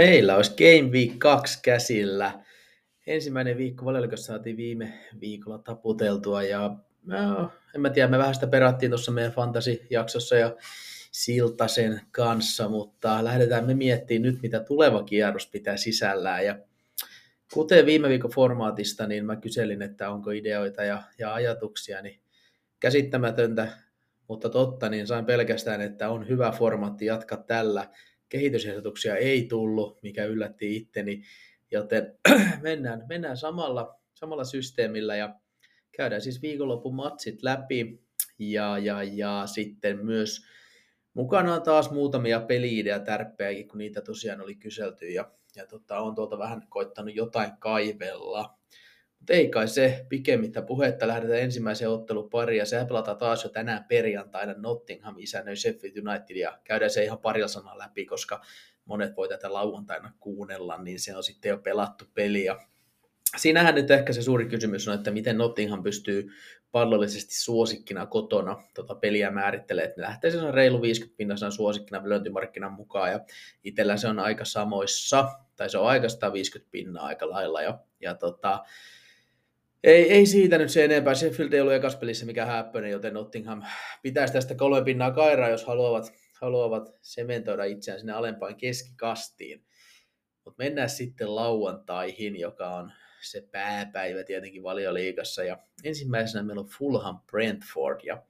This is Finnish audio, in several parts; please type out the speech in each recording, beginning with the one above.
Meillä olisi Game Week 2 käsillä. Ensimmäinen viikko Valelikossa saatiin viime viikolla taputeltua ja no, en mä tiedä, me vähän sitä perattiin tuossa meidän fantasy-jaksossa ja Siltasen kanssa, mutta lähdetään me miettimään nyt, mitä tuleva kierros pitää sisällään. Ja kuten viime viikon formaatista, niin mä kyselin, että onko ideoita ja, ja ajatuksia, niin käsittämätöntä, mutta totta, niin sain pelkästään, että on hyvä formaatti jatkaa tällä kehitysehdotuksia ei tullut, mikä yllätti itteni, joten mennään, mennään samalla, samalla systeemillä ja käydään siis viikonlopun matsit läpi ja, ja, ja sitten myös mukana on taas muutamia peli tärppejäkin, kun niitä tosiaan oli kyselty ja, ja tota, on tuolta vähän koittanut jotain kaivella. Mutta ei kai se pikemmittä puhetta. Lähdetään ensimmäiseen ottelupariin ja se pelataan taas jo tänään perjantaina Nottingham isännöi Sheffield United ja käydään se ihan parilla sanaa läpi, koska monet voi tätä lauantaina kuunnella, niin se on sitten jo pelattu peli. Ja siinähän nyt ehkä se suuri kysymys on, että miten Nottingham pystyy pallollisesti suosikkina kotona tota peliä määrittelee, että ne lähtee sen reilu 50 pinnasena suosikkina löntymarkkinan mukaan ja itsellä se on aika samoissa, tai se on aika 150 pinnaa aika lailla ja, ja tota, ei, ei siitä nyt se enempää. Sheffield ei ollut ekas pelissä mikä häppöinen, joten Nottingham pitäisi tästä kolme pinnaa kairaa, jos haluavat, haluavat sementoida itseään sinne alempaan keskikastiin. Mutta mennään sitten lauantaihin, joka on se pääpäivä tietenkin valioliigassa. Ja ensimmäisenä meillä on Fulham Brentford. Ja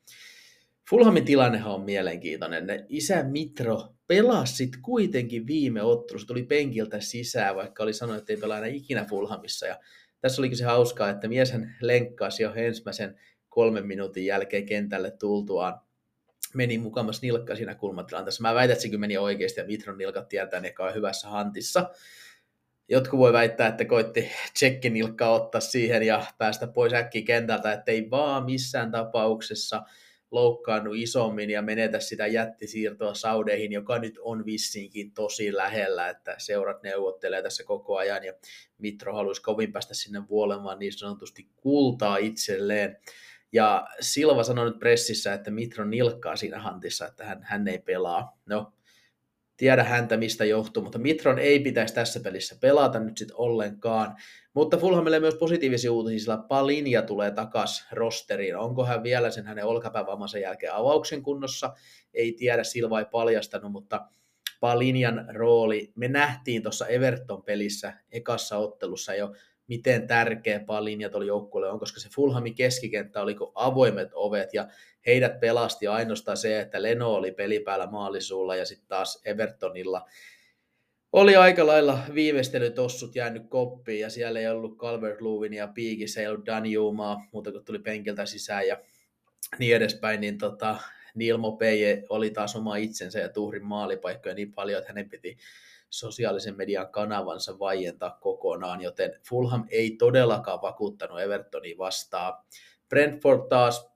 Fulhamin tilannehan on mielenkiintoinen. Ne isä Mitro pelasi sitten kuitenkin viime ottelussa, tuli penkiltä sisään, vaikka oli sanonut, että ei pelaa enää ikinä Fulhamissa. Ja tässä olikin se hauskaa, että mieshän lenkkasi jo ensimmäisen kolmen minuutin jälkeen kentälle tultuaan meni mukamas nilkka siinä kulmatilanteessa. Mä väitän, että se meni oikeasti ja Mitron nilkat tietää, joka on hyvässä hantissa. Jotkut voi väittää, että koitti tsekkin nilkkaa ottaa siihen ja päästä pois äkkiä kentältä, että ei vaan missään tapauksessa – loukkaannut isommin ja menetä sitä jättisiirtoa Saudeihin, joka nyt on vissiinkin tosi lähellä, että seurat neuvottelee tässä koko ajan ja Mitro haluaisi kovin päästä sinne vuolemaan niin sanotusti kultaa itselleen. Ja Silva sanoi nyt pressissä, että Mitro nilkkaa siinä hantissa, että hän, hän ei pelaa. No, tiedä häntä mistä johtuu, mutta Mitron ei pitäisi tässä pelissä pelata nyt sitten ollenkaan. Mutta Fulhamille myös positiivisia uutisia, sillä Palinja tulee takas rosteriin. Onko hän vielä sen hänen olkapäävammansa jälkeen avauksen kunnossa? Ei tiedä, Silva ei paljastanut, mutta Palinjan rooli, me nähtiin tuossa Everton-pelissä ekassa ottelussa jo, miten tärkeä Palinjat oli joukkueelle on, koska se Fulhamin keskikenttä oli kuin avoimet ovet ja heidät pelasti ainoastaan se, että Leno oli pelipäällä maalisuulla ja sitten taas Evertonilla oli aika lailla viimeistelytossut jäänyt koppiin ja siellä ei ollut calvert Lewin ja piikissä ei ollut Danjumaa, muuta kuin tuli penkiltä sisään ja niin edespäin, niin tota, Neil Mopeje oli taas oma itsensä ja tuhrin maalipaikkoja niin paljon, että hänen piti sosiaalisen median kanavansa vaientaa kokonaan, joten Fulham ei todellakaan vakuuttanut Evertonia vastaan. Brentford taas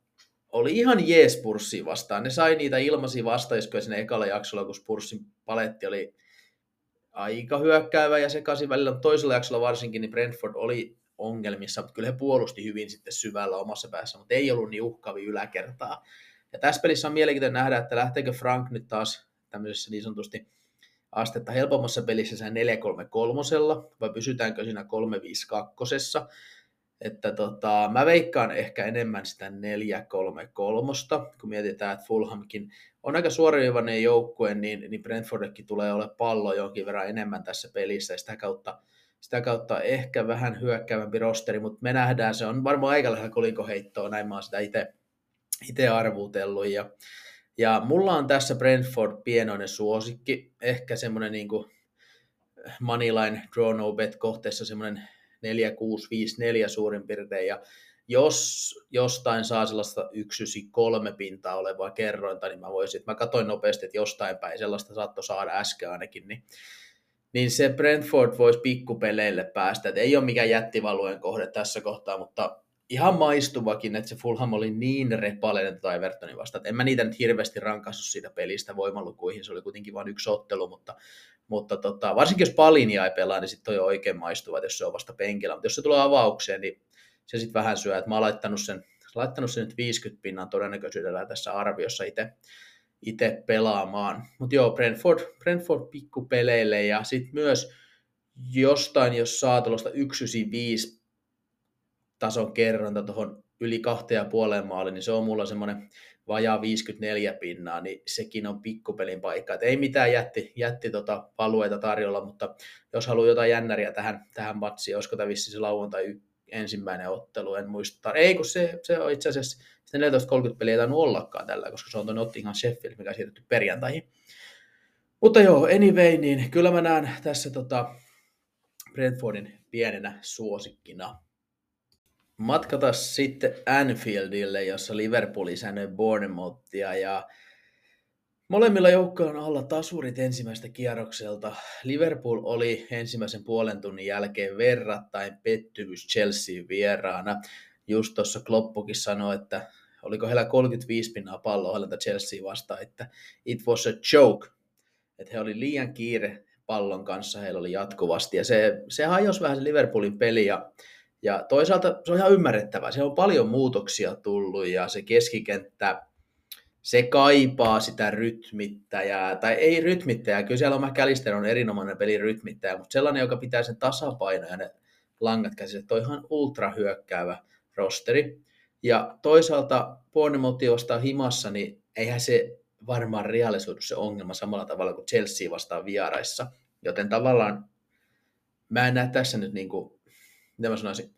oli ihan jees Spurssia vastaan. Ne sai niitä ilmaisia vastaiskoja sinne ekalla jaksolla, kun Spurssin paletti oli aika hyökkäävä ja sekaisin välillä. Toisella jaksolla varsinkin niin Brentford oli ongelmissa, mutta kyllä he puolusti hyvin sitten syvällä omassa päässä, mutta ei ollut niin uhkaavia yläkertaa. Ja tässä pelissä on mielenkiintoinen nähdä, että lähteekö Frank nyt taas tämmöisessä niin sanotusti astetta helpommassa pelissä sen 4-3-3, vai pysytäänkö siinä 3-5-2. Että tota, mä veikkaan ehkä enemmän sitä 4-3-3, kun mietitään, että Fulhamkin on aika suoraviivainen joukkue, niin, niin Brentfordikin tulee olla pallo jonkin verran enemmän tässä pelissä, ja sitä kautta, sitä kautta ehkä vähän hyökkäävämpi rosteri, mutta me nähdään, se on varmaan aika lähellä kolikoheittoa, näin mä oon sitä itse arvuutellut, ja ja mulla on tässä Brentford pienoinen suosikki, ehkä semmoinen niin kuin Moneyline Draw No Bet kohteessa semmoinen 4-6-5-4 suurin piirtein, ja jos jostain saa sellaista 193 pintaa olevaa kerrointa, niin mä voisin, että mä katsoin nopeasti, että jostain päin sellaista saattoi saada äsken ainakin, niin, niin se Brentford voisi pikkupeleille päästä, että ei ole mikään jättivalueen kohde tässä kohtaa, mutta ihan maistuvakin, että se Fulham oli niin repaleinen tai Evertonin vasta, että en mä niitä nyt hirveästi rankassu siitä pelistä voimalukuihin, se oli kuitenkin vain yksi ottelu, mutta, mutta tota, varsinkin jos Palinia ei pelaa, niin sitten on jo oikein maistuva, jos se on vasta penkillä, mutta jos se tulee avaukseen, niin se sitten vähän syö, että mä oon laittanut sen, laittanut sen nyt 50 pinnan todennäköisyydellä tässä arviossa itse, itse pelaamaan. Mutta joo, Brentford, Brentford pikkupeleille ja sitten myös jostain, jos saa tuollaista 195 tason kerronta tuohon yli kahteen ja puoleen maaliin, niin se on mulla semmoinen vajaa 54 pinnaa, niin sekin on pikkupelin paikka. Et ei mitään jätti, jätti tota palueita tarjolla, mutta jos haluaa jotain jännäriä tähän, tähän matsiin, olisiko tämä vissi se lauantai ensimmäinen ottelu, en muista. Ei, kun se, se on itse asiassa se 14.30 peliä ei tainnut ollakaan tällä, koska se on tuonne Nottingham Sheffield, mikä on siirretty perjantaihin. Mutta joo, anyway, niin kyllä mä näen tässä tota Brentfordin pienenä suosikkina. Matkata sitten Anfieldille, jossa Liverpool isännöi Bournemouthia ja Molemmilla joukkoilla alla tasurit ensimmäistä kierrokselta. Liverpool oli ensimmäisen puolen tunnin jälkeen verrattain pettymys Chelsea vieraana. Just tuossa Kloppukin sanoi, että oliko heillä 35 pinnaa palloa Chelsea vastaan, että it was a joke. Että he oli liian kiire pallon kanssa, heillä oli jatkuvasti. Ja se, se hajosi vähän se Liverpoolin peli ja, ja toisaalta se on ihan ymmärrettävää. Se on paljon muutoksia tullut ja se keskikenttä se kaipaa sitä rytmittäjää, tai ei rytmittäjää, kyllä siellä on McAllister on erinomainen pelin rytmittäjä, mutta sellainen, joka pitää sen tasapainon ja ne langat käsille, toi ihan ultrahyökkäävä rosteri. Ja toisaalta Bournemouth vastaan himassa, niin eihän se varmaan realisoidu se ongelma samalla tavalla kuin Chelsea vastaan vieraissa. Joten tavallaan mä en näe tässä nyt niin kuin, mitä mä sanoisin,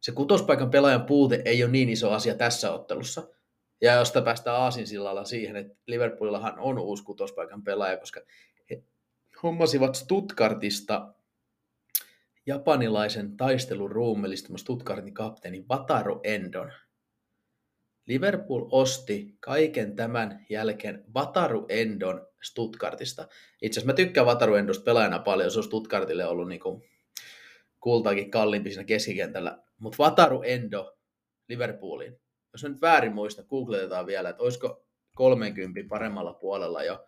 se kutospaikan pelaajan puute ei ole niin iso asia tässä ottelussa, ja josta päästään aasinsillalla siihen, että Liverpoolillahan on uusi kutospaikan pelaaja, koska he hommasivat Stuttgartista japanilaisen taistelun ruumiillistuman Stuttgartin kapteeni Wataru Endon. Liverpool osti kaiken tämän jälkeen Wataru Endon Stuttgartista. Itse asiassa mä tykkään Wataru Endosta pelaajana paljon, se on Stuttgartille ollut niinku kultaakin kalliimpi siinä keskikentällä. Mutta Wataru Endo Liverpooliin jos nyt väärin muista, googletetaan vielä, että olisiko 30 paremmalla puolella jo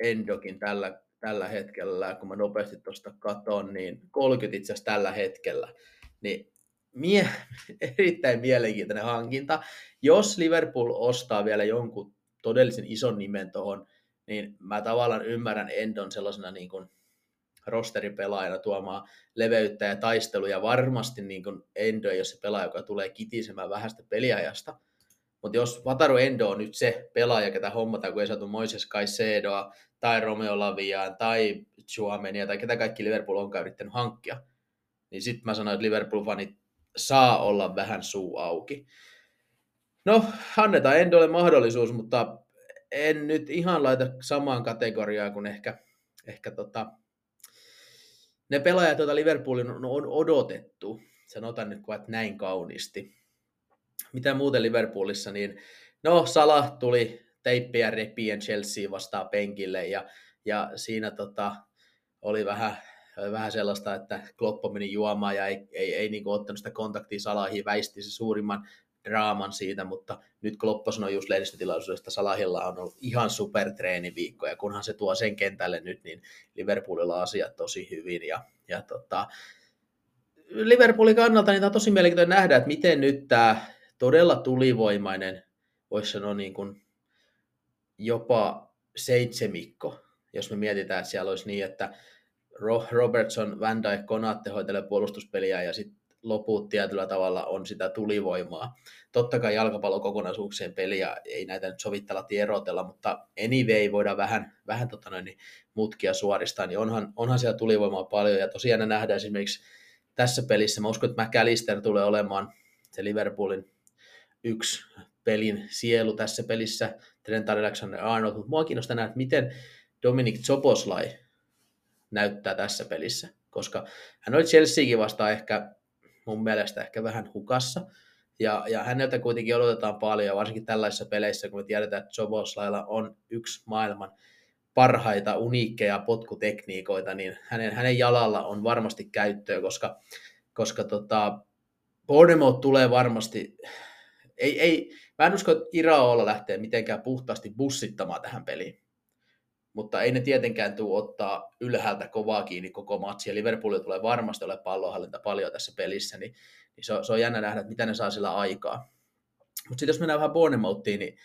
Endokin tällä, tällä hetkellä, kun mä nopeasti tuosta katon, niin 30 itse asiassa tällä hetkellä. Niin mie, erittäin mielenkiintoinen hankinta. Jos Liverpool ostaa vielä jonkun todellisen ison nimen tuohon, niin mä tavallaan ymmärrän Endon sellaisena niin kuin rosteripelaajana tuomaan leveyttä ja taisteluja. Varmasti niin kuin Endo ei ole se pelaaja, joka tulee kitisemään vähästä peliajasta. Mutta jos Vataru Endo on nyt se pelaaja, ketä hommataan, kun ei saatu Moises Caicedoa tai Romeo Laviaan tai Chuamenia tai ketä kaikki Liverpool onkaan yrittänyt hankkia, niin sitten mä sanoin, että Liverpool-fanit saa olla vähän suu auki. No, annetaan Endolle mahdollisuus, mutta en nyt ihan laita samaan kategoriaan kuin ehkä, ehkä tota, ne pelaajat, joita Liverpoolin on odotettu, sanotaan nyt että näin kauniisti. Mitä muuten Liverpoolissa, niin no Sala tuli teippiä repien Chelsea vastaan penkille ja, ja siinä tota, oli vähän, vähän sellaista, että Kloppo meni juomaan ja ei, ei, ei niin ottanut sitä kontaktia Salahiin, väisti se suurimman draaman siitä, mutta nyt Kloppo sanoi just lehdistötilaisuudessa, että Salahilla on ollut ihan super treeniviikko, ja kunhan se tuo sen kentälle nyt, niin Liverpoolilla on asiat tosi hyvin, ja, ja tota, Liverpoolin kannalta niin tämä on tosi mielenkiintoinen nähdä, että miten nyt tämä todella tulivoimainen, voisi sanoa niin kuin jopa seitsemikko, jos me mietitään, että siellä olisi niin, että Robertson, Van Dijk, Konate hoitelee puolustuspeliä ja sitten loput tietyllä tavalla on sitä tulivoimaa. Totta kai jalkapallon kokonaisuuksien peliä ei näitä nyt sovittella erotella, mutta anyway voidaan vähän, vähän tota noin, niin mutkia suoristaa, niin onhan, onhan siellä tulivoimaa paljon, ja tosiaan nähdään esimerkiksi tässä pelissä, mä uskon, että McAllister tulee olemaan se Liverpoolin yksi pelin sielu tässä pelissä, Trent Alexander-Arnold, mutta mua kiinnostaa nähdä, että miten Dominic Zoboslai näyttää tässä pelissä, koska hän oli Chelseakin vastaan ehkä mun mielestä ehkä vähän hukassa. Ja, ja häneltä kuitenkin odotetaan paljon, varsinkin tällaisissa peleissä, kun me tiedetään, että Joboslailla on yksi maailman parhaita, uniikkeja potkutekniikoita, niin hänen, hänen jalalla on varmasti käyttöä, koska, koska tota, Bournemouth tulee varmasti, ei, ei, mä en usko, että Iraolla lähtee mitenkään puhtaasti bussittamaan tähän peliin mutta ei ne tietenkään tule ottaa ylhäältä kovaa kiinni koko matsi, Liverpoolilla tulee varmasti ole pallonhallinta paljon tässä pelissä, niin, niin se, on, se on jännä nähdä, että mitä ne saa sillä aikaa. Mutta sitten jos mennään vähän Bournemouthiin, niin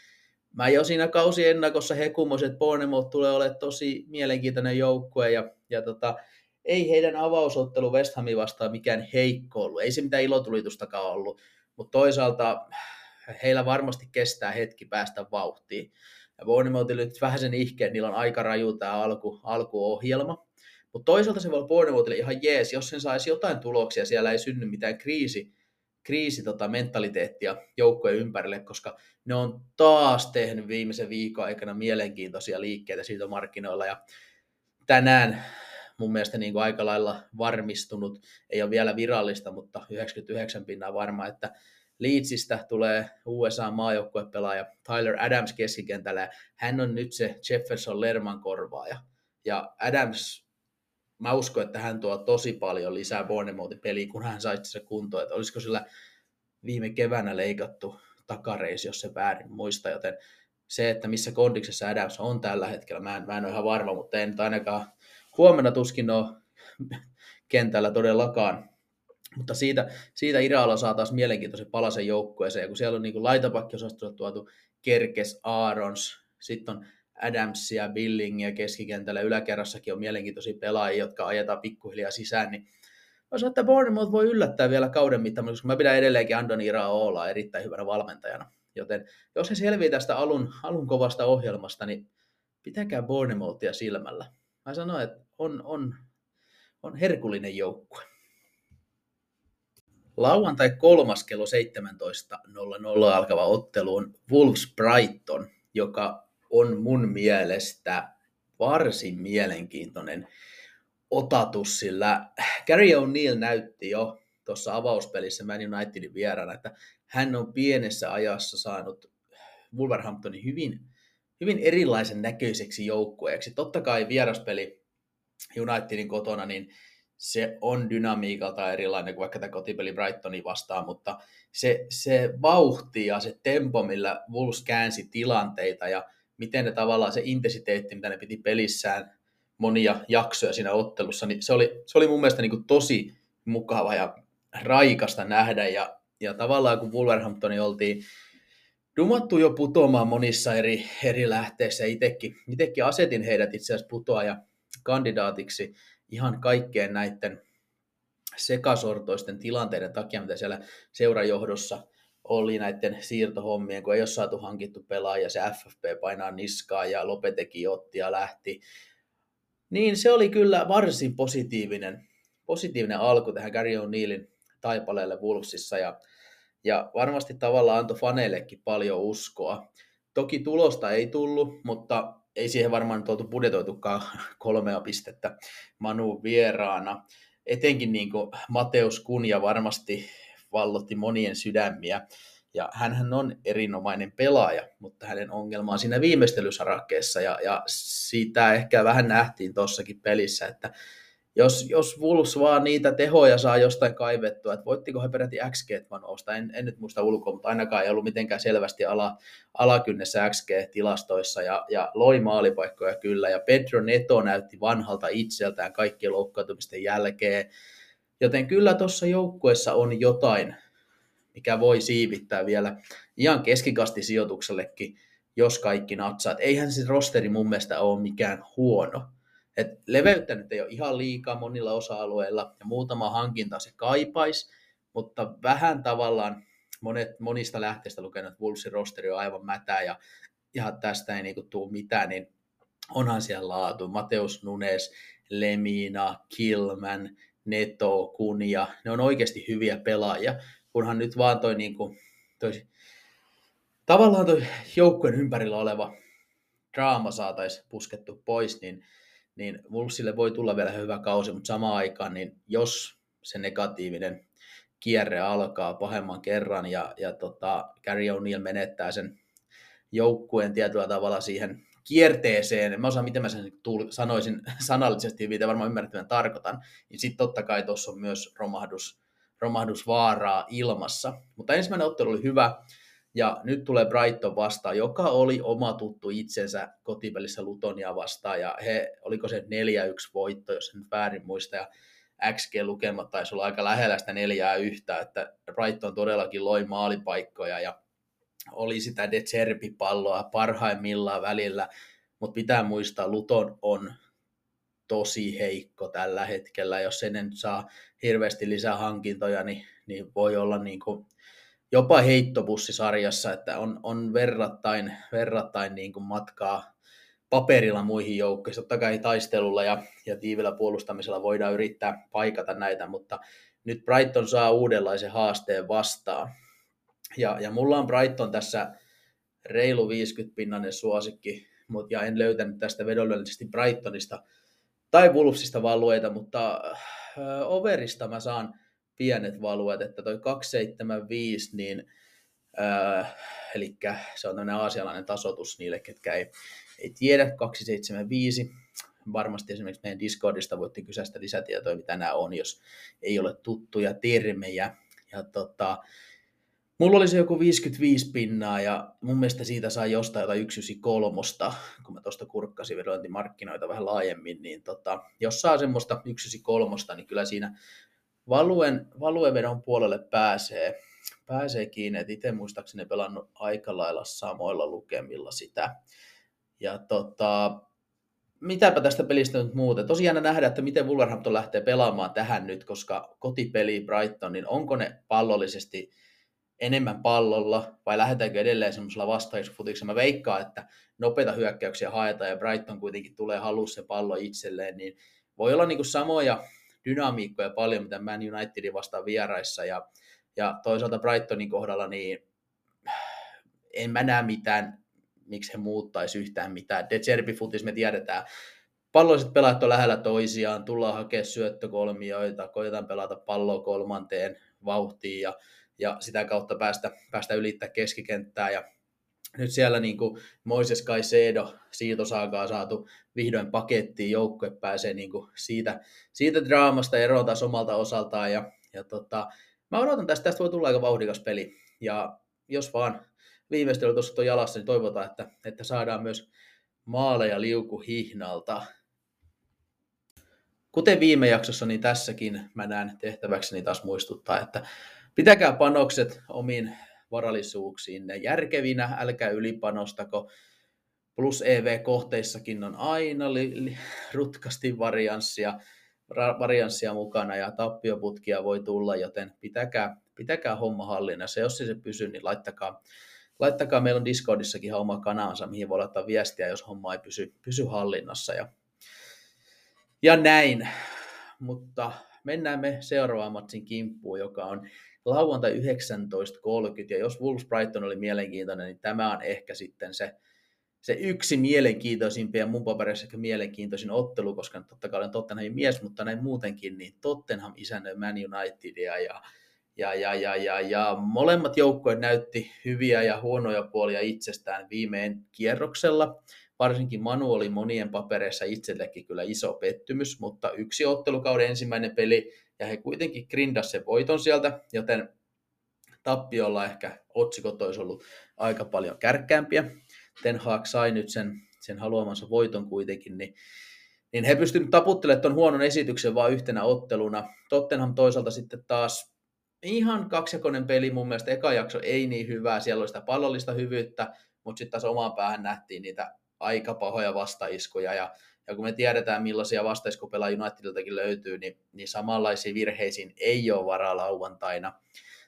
mä jo siinä kausi ennakossa hekumosin, että Bournemouth tulee olemaan tosi mielenkiintoinen joukkue ja, ja tota, ei heidän avausottelu West Hamin vastaan mikään heikko ollut, ei se mitään ilotulitustakaan ollut, mutta toisaalta heillä varmasti kestää hetki päästä vauhtiin. Ja Bournemouthille nyt vähän sen ihkeen, niillä on aika raju tämä alku, alkuohjelma, mutta toisaalta se voi olla Bournemouthille ihan jees, jos sen saisi jotain tuloksia, siellä ei synny mitään kriisi, kriisi tota, mentaliteettia joukkojen ympärille, koska ne on taas tehnyt viimeisen viikon aikana mielenkiintoisia liikkeitä siitä markkinoilla. Ja tänään mun mielestä niin kuin aika lailla varmistunut, ei ole vielä virallista, mutta 99 pinnaa varma, että Leedsistä tulee USA-maajoukkuepelaaja Tyler Adams keskikentällä ja hän on nyt se Jefferson Lerman korvaaja. Ja Adams, mä uskon, että hän tuo tosi paljon lisää Bournemouthin peliin, kun hän saisi se kuntoon, että olisiko sillä viime keväänä leikattu takareisi, jos se väärin muista, joten se, että missä kondiksessa Adams on tällä hetkellä, mä en, mä en ole ihan varma, mutta en nyt ainakaan huomenna tuskin ole kentällä todellakaan. Mutta siitä, siitä Iraalla saa taas mielenkiintoisen palasen joukkueeseen, kun siellä on niin laitapakkiosastolla tuotu Kerkes, Aarons, sitten on Adamsia, Billingia keskikentällä, yläkerrassakin on mielenkiintoisia pelaajia, jotka ajetaan pikkuhiljaa sisään, niin mä sanon, että Bournemouth voi yllättää vielä kauden mittaan, koska mä pidän edelleenkin Andon Iraola erittäin hyvänä valmentajana. Joten jos he selviää tästä alun, alun kovasta ohjelmasta, niin pitäkää Bournemouthia silmällä. Mä sanoin, että on, on, on herkullinen joukkue. Lauantai kolmas kello 17.00 alkava ottelu on Wolves Brighton, joka on mun mielestä varsin mielenkiintoinen otatus, sillä Gary O'Neill näytti jo tuossa avauspelissä Man Unitedin vieraana, että hän on pienessä ajassa saanut Wolverhamptonin hyvin, hyvin erilaisen näköiseksi joukkueeksi. Totta kai vieraspeli Unitedin kotona, niin se on dynamiikalta erilainen kuin vaikka tämä kotipeli Brightoni vastaan, mutta se, se vauhti ja se tempo, millä Wolves käänsi tilanteita ja miten ne tavallaan se intensiteetti, mitä ne piti pelissään monia jaksoja siinä ottelussa, niin se oli, se oli mun mielestä niin kuin tosi mukava ja raikasta nähdä. Ja, ja tavallaan kun Wolverhamptoni oltiin dumattu jo putoamaan monissa eri, eri lähteissä, itsekin, itsekin asetin heidät itse asiassa putoaja kandidaatiksi, ihan kaikkeen näiden sekasortoisten tilanteiden takia, mitä siellä seurajohdossa oli näiden siirtohommien, kun ei ole saatu hankittu pelaaja, se FFP painaa niskaa ja Lopeteki otti ja lähti. Niin se oli kyllä varsin positiivinen, positiivinen alku tähän Gary O'Neillin taipaleelle Wolvesissa ja, ja varmasti tavallaan antoi faneillekin paljon uskoa. Toki tulosta ei tullut, mutta ei siihen varmaan oltu budjetoitukaan kolmea pistettä Manu vieraana. Etenkin niin kuin Mateus Kunja varmasti vallotti monien sydämiä. Ja hän on erinomainen pelaaja, mutta hänen ongelma on siinä viimeistelysarakkeessa. Ja, ja siitä ehkä vähän nähtiin tuossakin pelissä, että jos, jos Wolves vaan niitä tehoja saa jostain kaivettua, että voittiko he peräti XG nousta, en, en nyt muista ulkoa, mutta ainakaan ei ollut mitenkään selvästi ala, alakynnessä XG-tilastoissa ja, ja loi maalipaikkoja kyllä ja Pedro Neto näytti vanhalta itseltään kaikkien loukkaantumisten jälkeen, joten kyllä tuossa joukkueessa on jotain, mikä voi siivittää vielä ihan keskikastisijoituksellekin, jos kaikki natsaat. Eihän se rosteri mun mielestä ole mikään huono, et leveyttä nyt ei ole ihan liikaa monilla osa-alueilla ja muutama hankinta se kaipaisi, mutta vähän tavallaan monet, monista lähteistä lukenut, että Wolvesin rosteri on aivan mätä ja, ja tästä ei niinku tule mitään, niin onhan siellä laatu. Mateus Nunes, Lemina, Kilman, Neto, Kunia, ne on oikeasti hyviä pelaajia, kunhan nyt vaan toi, niinku, toi tavallaan toi joukkueen ympärillä oleva draama saataisiin puskettu pois, niin niin Wolvesille voi tulla vielä hyvä kausi, mutta samaan aikaan, niin jos se negatiivinen kierre alkaa pahemman kerran ja, ja tota, Gary O'Neill menettää sen joukkueen tietyllä tavalla siihen kierteeseen, mä osaan miten mä sen sanoisin sanallisesti, mitä varmaan ymmärrettävän tarkoitan, niin sitten totta kai tuossa on myös romahdus, romahdusvaaraa ilmassa. Mutta ensimmäinen ottelu oli hyvä, ja nyt tulee Brighton vastaan, joka oli oma tuttu itsensä kotipelissä Lutonia vastaan. Ja he, oliko se 4-1 voitto, jos en väärin muista. Ja XG-lukemat taisi olla aika lähellä sitä 4 yhtä, että Brighton todellakin loi maalipaikkoja. Ja oli sitä De Zerbi-palloa parhaimmillaan välillä, mutta pitää muistaa, Luton on tosi heikko tällä hetkellä. Jos ennen saa hirveästi lisää hankintoja, niin, niin voi olla niin kuin jopa heittobussisarjassa, että on, on verrattain, verrattain niin kuin matkaa paperilla muihin joukkoihin. Totta kai taistelulla ja, ja tiivillä puolustamisella voidaan yrittää paikata näitä, mutta nyt Brighton saa uudenlaisen haasteen vastaan. Ja, ja mulla on Brighton tässä reilu 50-pinnainen suosikki, mutta ja en löytänyt tästä vedollisesti Brightonista tai Wolvesista valueita, mutta äh, overista mä saan pienet valueet, että toi 275, niin äh, eli se on tämmöinen aasialainen tasotus niille, ketkä ei, ei tiedä, 275, varmasti esimerkiksi meidän Discordista voitte kysästä lisätietoja, mitä nämä on, jos ei ole tuttuja termejä. Ja tota, mulla oli se joku 55 pinnaa ja mun mielestä siitä saa jostain jotain 193, kun mä tuosta kurkkasin vedointimarkkinoita vähän laajemmin, niin tota, jos saa semmoista 193, niin kyllä siinä valuen, valuevedon puolelle pääsee, pääsee kiinni, että itse muistaakseni pelannut aika lailla samoilla lukemilla sitä. Ja tota, mitäpä tästä pelistä nyt muuta. Tosiaan nähdä, että miten Wolverhampton lähtee pelaamaan tähän nyt, koska kotipeli Brighton, niin onko ne pallollisesti enemmän pallolla vai lähdetäänkö edelleen semmoisella vastaisfutiksella? Mä veikkaan, että nopeita hyökkäyksiä haetaan ja Brighton kuitenkin tulee halussa se pallo itselleen, niin voi olla niin kuin samoja dynamiikkoja paljon, mitä Man Unitedin vastaan vieraissa. Ja, ja toisaalta Brightonin kohdalla niin en mä näe mitään miksi he muuttaisi yhtään mitään. De Zerbi-futis me tiedetään, pallolliset pelaajat on lähellä toisiaan, tullaan hakemaan syöttökolmioita, koitetaan pelata palloa kolmanteen vauhtiin ja, ja sitä kautta päästä, päästä ylittää keskikenttää. Ja nyt siellä niin kuin Moises Caicedo siitosaakaa saatu vihdoin pakettiin, joukkue pääsee niin kuin siitä, siitä draamasta eroon taas omalta osaltaan ja, ja tota, mä odotan tästä, tästä voi tulla aika vauhdikas peli ja jos vaan viimeistely tuossa tuon jalassa, niin toivotaan, että, että saadaan myös maaleja liukuhihnalta. Kuten viime jaksossa, niin tässäkin mä näen tehtäväkseni taas muistuttaa, että pitäkää panokset omiin varallisuuksiin järkevinä, älkää ylipanostako. Plus EV-kohteissakin on aina li, li, rutkasti varianssia, ra, varianssia mukana ja tappioputkia voi tulla, joten pitäkää, pitäkää homma hallinnassa. Jos se pysyy, niin laittakaa laittakaa, meillä on Discordissakin oma kanansa, mihin voi laittaa viestiä, jos homma ei pysy, pysy hallinnassa. Ja, ja näin. Mutta mennään me seuraavaan matsin kimppuun, joka on lauantai 19.30. Ja jos Wolves Brighton oli mielenkiintoinen, niin tämä on ehkä sitten se, se yksi mielenkiintoisimpia ja mun paperissa ehkä mielenkiintoisin ottelu, koska totta kai olen Tottenhamin mies, mutta näin muutenkin, niin Tottenham isännöi Man Unitedia ja ja, ja, ja, ja, ja molemmat joukkueet näytti hyviä ja huonoja puolia itsestään viimein kierroksella. Varsinkin Manu oli monien papereissa itsellekin kyllä iso pettymys, mutta yksi ottelukauden ensimmäinen peli, ja he kuitenkin grindas sen voiton sieltä, joten tappiolla ehkä otsikot olisi ollut aika paljon kärkkäämpiä. Ten Hag sai nyt sen, sen haluamansa voiton kuitenkin, niin, niin he pystyivät taputtelemaan tuon huonon esityksen vain yhtenä otteluna. Tottenham toisaalta sitten taas ihan kaksijakoinen peli mun mielestä. Eka jakso ei niin hyvää, siellä oli sitä pallollista hyvyyttä, mutta sitten taas omaan päähän nähtiin niitä aika pahoja vastaiskuja. Ja, ja kun me tiedetään, millaisia vastaiskupelaa Unitediltakin löytyy, niin, niin samanlaisiin virheisiin ei ole varaa lauantaina.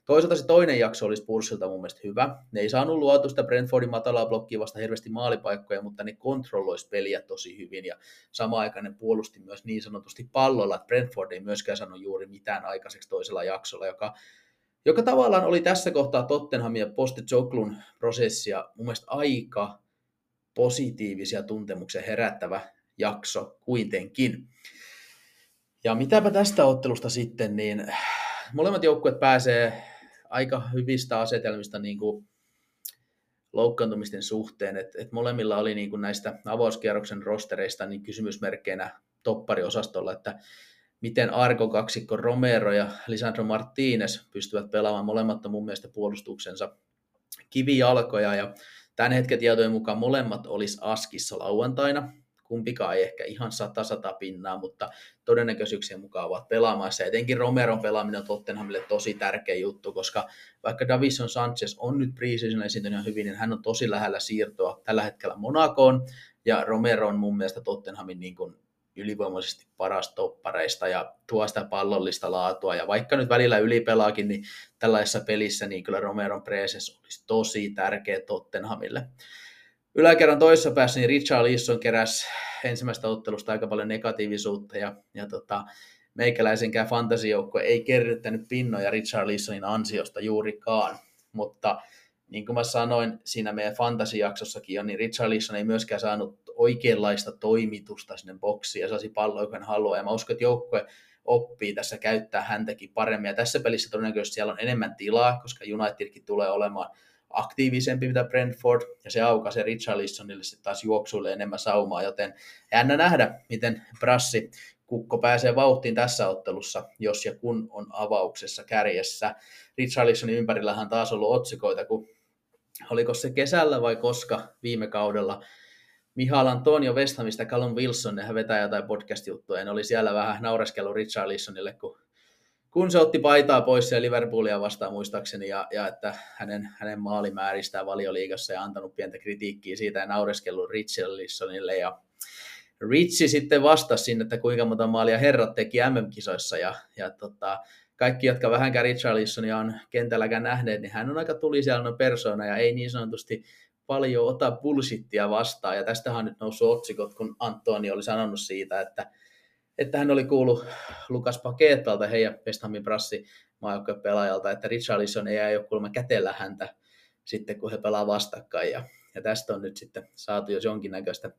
Toisaalta se toinen jakso oli Spursilta mun mielestä hyvä. Ne ei saanut luotu sitä Brentfordin matalaa blokkia vasta hirveästi maalipaikkoja, mutta ne kontrolloisi peliä tosi hyvin ja samaan aikaan ne puolusti myös niin sanotusti pallolla, että Brentford ei myöskään sano juuri mitään aikaiseksi toisella jaksolla, joka, joka tavallaan oli tässä kohtaa Tottenhamin ja Postecoglun prosessia mun mielestä aika positiivisia tuntemuksia herättävä jakso kuitenkin. Ja mitäpä tästä ottelusta sitten, niin molemmat joukkueet pääsee aika hyvistä asetelmista niin kuin loukkaantumisten suhteen, että et molemmilla oli niin kuin näistä avauskierroksen rostereista niin kysymysmerkkeinä toppariosastolla, että miten Argo kaksikko Romero ja Lisandro Martinez pystyvät pelaamaan. Molemmat mun mielestä puolustuksensa kivijalkoja ja tämän hetken tietojen mukaan molemmat olisi askissa lauantaina, kumpikaan ei ehkä ihan sata sata pinnaa, mutta todennäköisyyksien mukaan ovat pelaamassa. Etenkin Romeron pelaaminen on Tottenhamille tosi tärkeä juttu, koska vaikka Davison Sanchez on nyt preseason esiintynyt hyvin, niin hän on tosi lähellä siirtoa tällä hetkellä Monakoon, ja Romero on mun mielestä Tottenhamin niin kuin ylivoimaisesti paras toppareista ja tuo sitä pallollista laatua. Ja vaikka nyt välillä ylipelaakin, niin tällaisessa pelissä niin kyllä Romeron presence olisi tosi tärkeä Tottenhamille. Yläkerran toisessa päässä niin Richard Lisson keräsi ensimmäistä ottelusta aika paljon negatiivisuutta ja, ja tota, meikäläisenkään fantasijoukko ei kerryttänyt pinnoja Richard Lissonin ansiosta juurikaan, mutta niin kuin mä sanoin siinä meidän fantasijaksossakin jo, niin Richard Lisson ei myöskään saanut oikeanlaista toimitusta sinne boksiin ja saisi palloa, joka haluaa. Ja mä uskon, että joukkue oppii tässä käyttää häntäkin paremmin. Ja tässä pelissä todennäköisesti siellä on enemmän tilaa, koska Unitedkin tulee olemaan aktiivisempi mitä Brentford, ja se aukaisee Richarlisonille sitten taas juoksuille enemmän saumaa, joten jännä nähdä, miten Brassi Kukko pääsee vauhtiin tässä ottelussa, jos ja kun on avauksessa kärjessä. Richarlisonin ympärillähän taas ollut otsikoita, kun oliko se kesällä vai koska viime kaudella Mihal Antonio Westhamista Callum Wilson, hän vetää jotain podcast-juttuja, ja oli siellä vähän naureskellut Richarlisonille, kun, kun se otti paitaa pois ja Liverpoolia vastaan muistaakseni, ja, ja että hänen, hänen maalimääristään valioliigassa ja antanut pientä kritiikkiä siitä ja naureskellut Richarlisonille, ja Ritsi sitten vastasi sinne, että kuinka monta maalia herrat teki MM-kisoissa, ja, ja tota, kaikki, jotka vähänkään Richarlisonia on kentälläkään nähneet, niin hän on aika tulisijainen persona ja ei niin sanotusti paljon ota bullshittia vastaan. Ja tästähän on nyt noussut otsikot, kun Antoni oli sanonut siitä, että, että hän oli kuullut Lukas Paketalta, heidän West Hamin brassi pelaajalta, että Richarlison ei ole kuulemma kätellä häntä sitten, kun he pelaa vastakkain. Ja, ja tästä on nyt sitten saatu jos jonkinnäköistä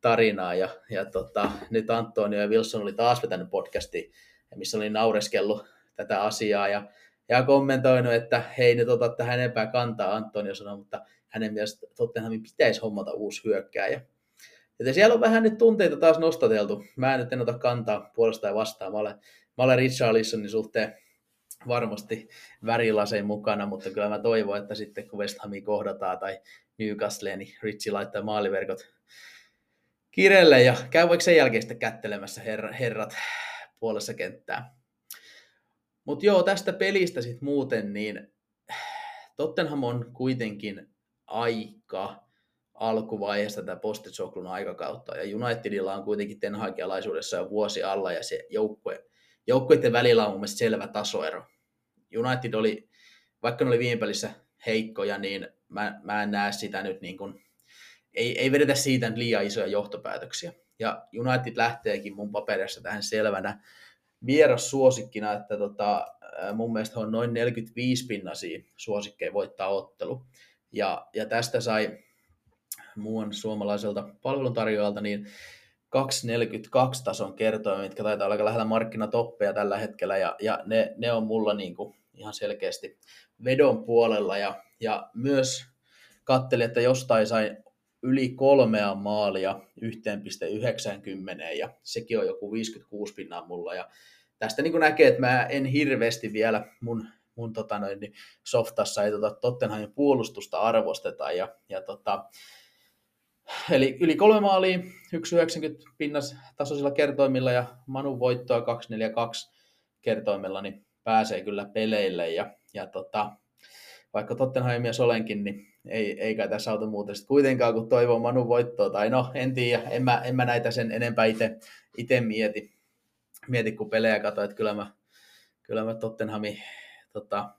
tarinaa. Ja, ja tota, nyt Antonio ja Wilson oli taas vetänyt podcastia, missä oli naureskellut tätä asiaa ja, ja kommentoinut, että hei nyt ota tähän enempää kantaa, Antonio sanoi, mutta hänen mielestä Tottenhamin pitäisi hommata uusi hyökkääjä. Joten siellä on vähän nyt tunteita taas nostateltu. Mä en nyt en ota kantaa puolesta ja vastaan. Mä olen, mä olen Richarlisonin suhteen varmasti värilaseen mukana, mutta kyllä mä toivon, että sitten kun West Hami kohdataan tai Newcastle, niin Ritsi laittaa maaliverkot kirelle ja käy vaikka sen jälkeen sitten kättelemässä herra, herrat puolessa kenttää. Mutta joo, tästä pelistä sitten muuten, niin Tottenham on kuitenkin aika alkuvaiheessa tätä postisoklun aikakautta, ja Unitedilla on kuitenkin Ten Hagialaisuudessa jo vuosi alla, ja se joukkue, joukkueiden välillä on mun mielestä selvä tasoero. United oli, vaikka ne oli viime pelissä heikkoja, niin mä, mä en näe sitä nyt niin kuin, ei, ei vedetä siitä liian isoja johtopäätöksiä. Ja United lähteekin mun paperissa tähän selvänä vieras suosikkina, että tota, mun mielestä on noin 45 pinnasia suosikkeja voittaa ottelu. Ja, ja tästä sai muun suomalaiselta palveluntarjoajalta niin 242 tason kertoja, mitkä taitaa olla aika lähellä markkinatoppeja tällä hetkellä, ja, ja ne, ne on mulla niin kuin ihan selkeästi vedon puolella, ja, ja myös katselin, että jostain sai yli kolmea maalia 1,90 ja sekin on joku 56 pinnaa mulla. Ja tästä niin kuin näkee, että mä en hirveästi vielä mun, mun tota noin, niin softassa ei tota Tottenhamin puolustusta arvosteta ja, ja tota, Eli yli kolme maalia, 1,90 pinnas tasoisilla kertoimilla ja Manu voittoa 242 kertoimilla, niin pääsee kyllä peleille. Ja, ja tota, vaikka Tottenhamin mies olenkin, niin ei, ei kai tässä auta muuta sitten kuitenkaan, kun toivoo Manu voittoa. Tai no, en tiedä, en mä, en mä näitä sen enempää itse mieti, mieti, kun pelejä katsoin, että kyllä mä, kyllä mä Tottenhamin tota,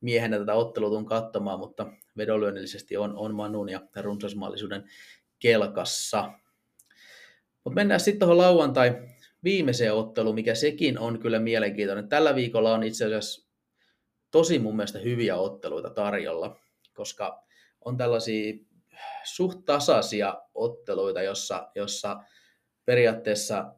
miehenä tätä ottelua tuun katsomaan, mutta vedonlyönnillisesti on, on Manun ja runsasmaallisuuden kelkassa. Mutta mennään sitten tuohon lauantai viimeiseen otteluun, mikä sekin on kyllä mielenkiintoinen. Tällä viikolla on itse asiassa tosi mun mielestä hyviä otteluita tarjolla, koska on tällaisia suht tasaisia otteluita, jossa, jossa periaatteessa,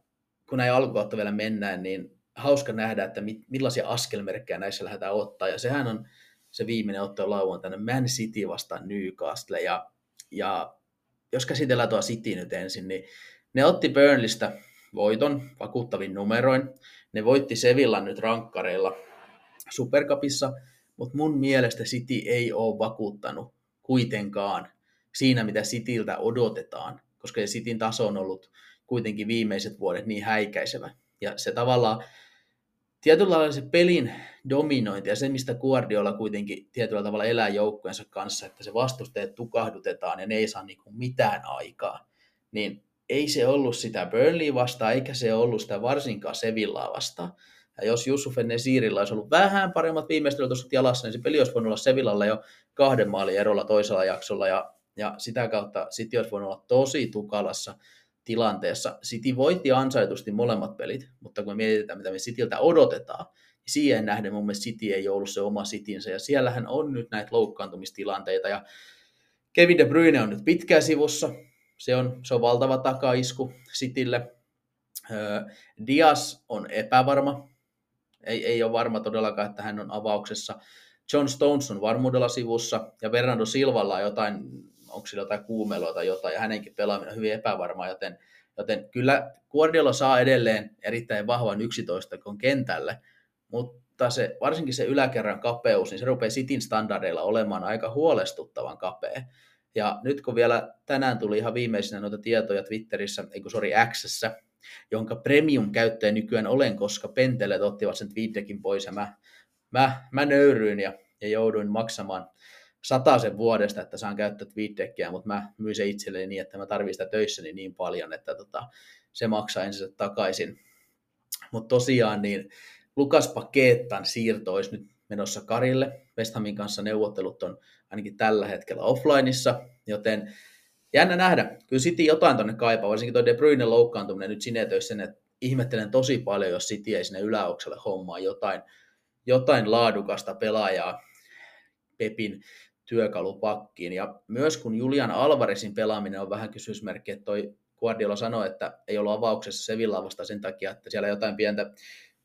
kun näin alkukautta vielä mennään, niin hauska nähdä, että mit, millaisia askelmerkkejä näissä lähdetään ottaa. Ja sehän on se viimeinen ottelu lauantaina Man City vastaan Newcastle. Ja, ja jos käsitellään tuo City nyt ensin, niin ne otti Burnleystä voiton vakuuttavin numeroin. Ne voitti Sevillan nyt rankkareilla Supercupissa, mutta mun mielestä City ei ole vakuuttanut kuitenkaan siinä, mitä Cityltä odotetaan. koska Cityn taso on ollut kuitenkin viimeiset vuodet niin häikäisevä. Ja se tavallaan tietyllä lailla se pelin dominointi ja se, mistä Guardiola kuitenkin tietyllä tavalla elää joukkueensa kanssa, että se vastustajat tukahdutetaan ja ne ei saa niin kuin mitään aikaa, niin ei se ollut sitä Burnley vastaan, eikä se ollut sitä varsinkaan Sevillaa vastaan. Ja jos Yusuf Nesirillä olisi ollut vähän paremmat viimeistelytusut jalassa, niin se peli olisi voinut olla Sevillalla jo kahden maalin erolla toisella jaksolla, ja, ja sitä kautta City olisi voinut olla tosi tukalassa tilanteessa. City voitti ansaitusti molemmat pelit, mutta kun me mietitään, mitä me Cityltä odotetaan, niin siihen nähden mun mielestä City ei ollut se oma Citynsä, ja siellähän on nyt näitä loukkaantumistilanteita, ja Kevin De Bruyne on nyt pitkään sivussa, se on, se on valtava takaisku Citylle. Dias on epävarma, ei, ei ole varma todellakaan, että hän on avauksessa. John Stones on varmuudella sivussa, ja Fernando Silvalla on jotain onko sillä jotain kuumelua tai jotain, ja hänenkin pelaaminen on hyvin epävarmaa, joten, joten kyllä Guardiola saa edelleen erittäin vahvan 11 kun kentälle, mutta se, varsinkin se yläkerran kapeus, niin se rupeaa Sitin standardeilla olemaan aika huolestuttavan kapea. Ja nyt kun vielä tänään tuli ihan viimeisenä noita tietoja Twitterissä, ei kun sori Xssä, jonka premium-käyttäjä nykyään olen, koska pentelet ottivat sen tweetekin pois ja mä, mä, mä nöyryin ja, ja jouduin maksamaan sen vuodesta, että saan käyttää TweetDeckia, mutta mä myin se itselleni niin, että mä tarvitsen sitä töissäni niin paljon, että tota, se maksaa ensin takaisin. Mutta tosiaan niin Lukas Pakeettan siirto olisi nyt menossa Karille. West Hamin kanssa neuvottelut on ainakin tällä hetkellä offlineissa, joten jännä nähdä. Kyllä City jotain tuonne kaipaa, varsinkin tuo De Bruyne loukkaantuminen nyt sinetöisi sen, että ihmettelen tosi paljon, jos City ei sinne yläokselle hommaa jotain, jotain laadukasta pelaajaa Pepin työkalupakkiin. Ja myös kun Julian Alvarezin pelaaminen on vähän kysymysmerkki, että toi Guardiola sanoi, että ei ollut avauksessa Sevilla vasta sen takia, että siellä jotain pientä,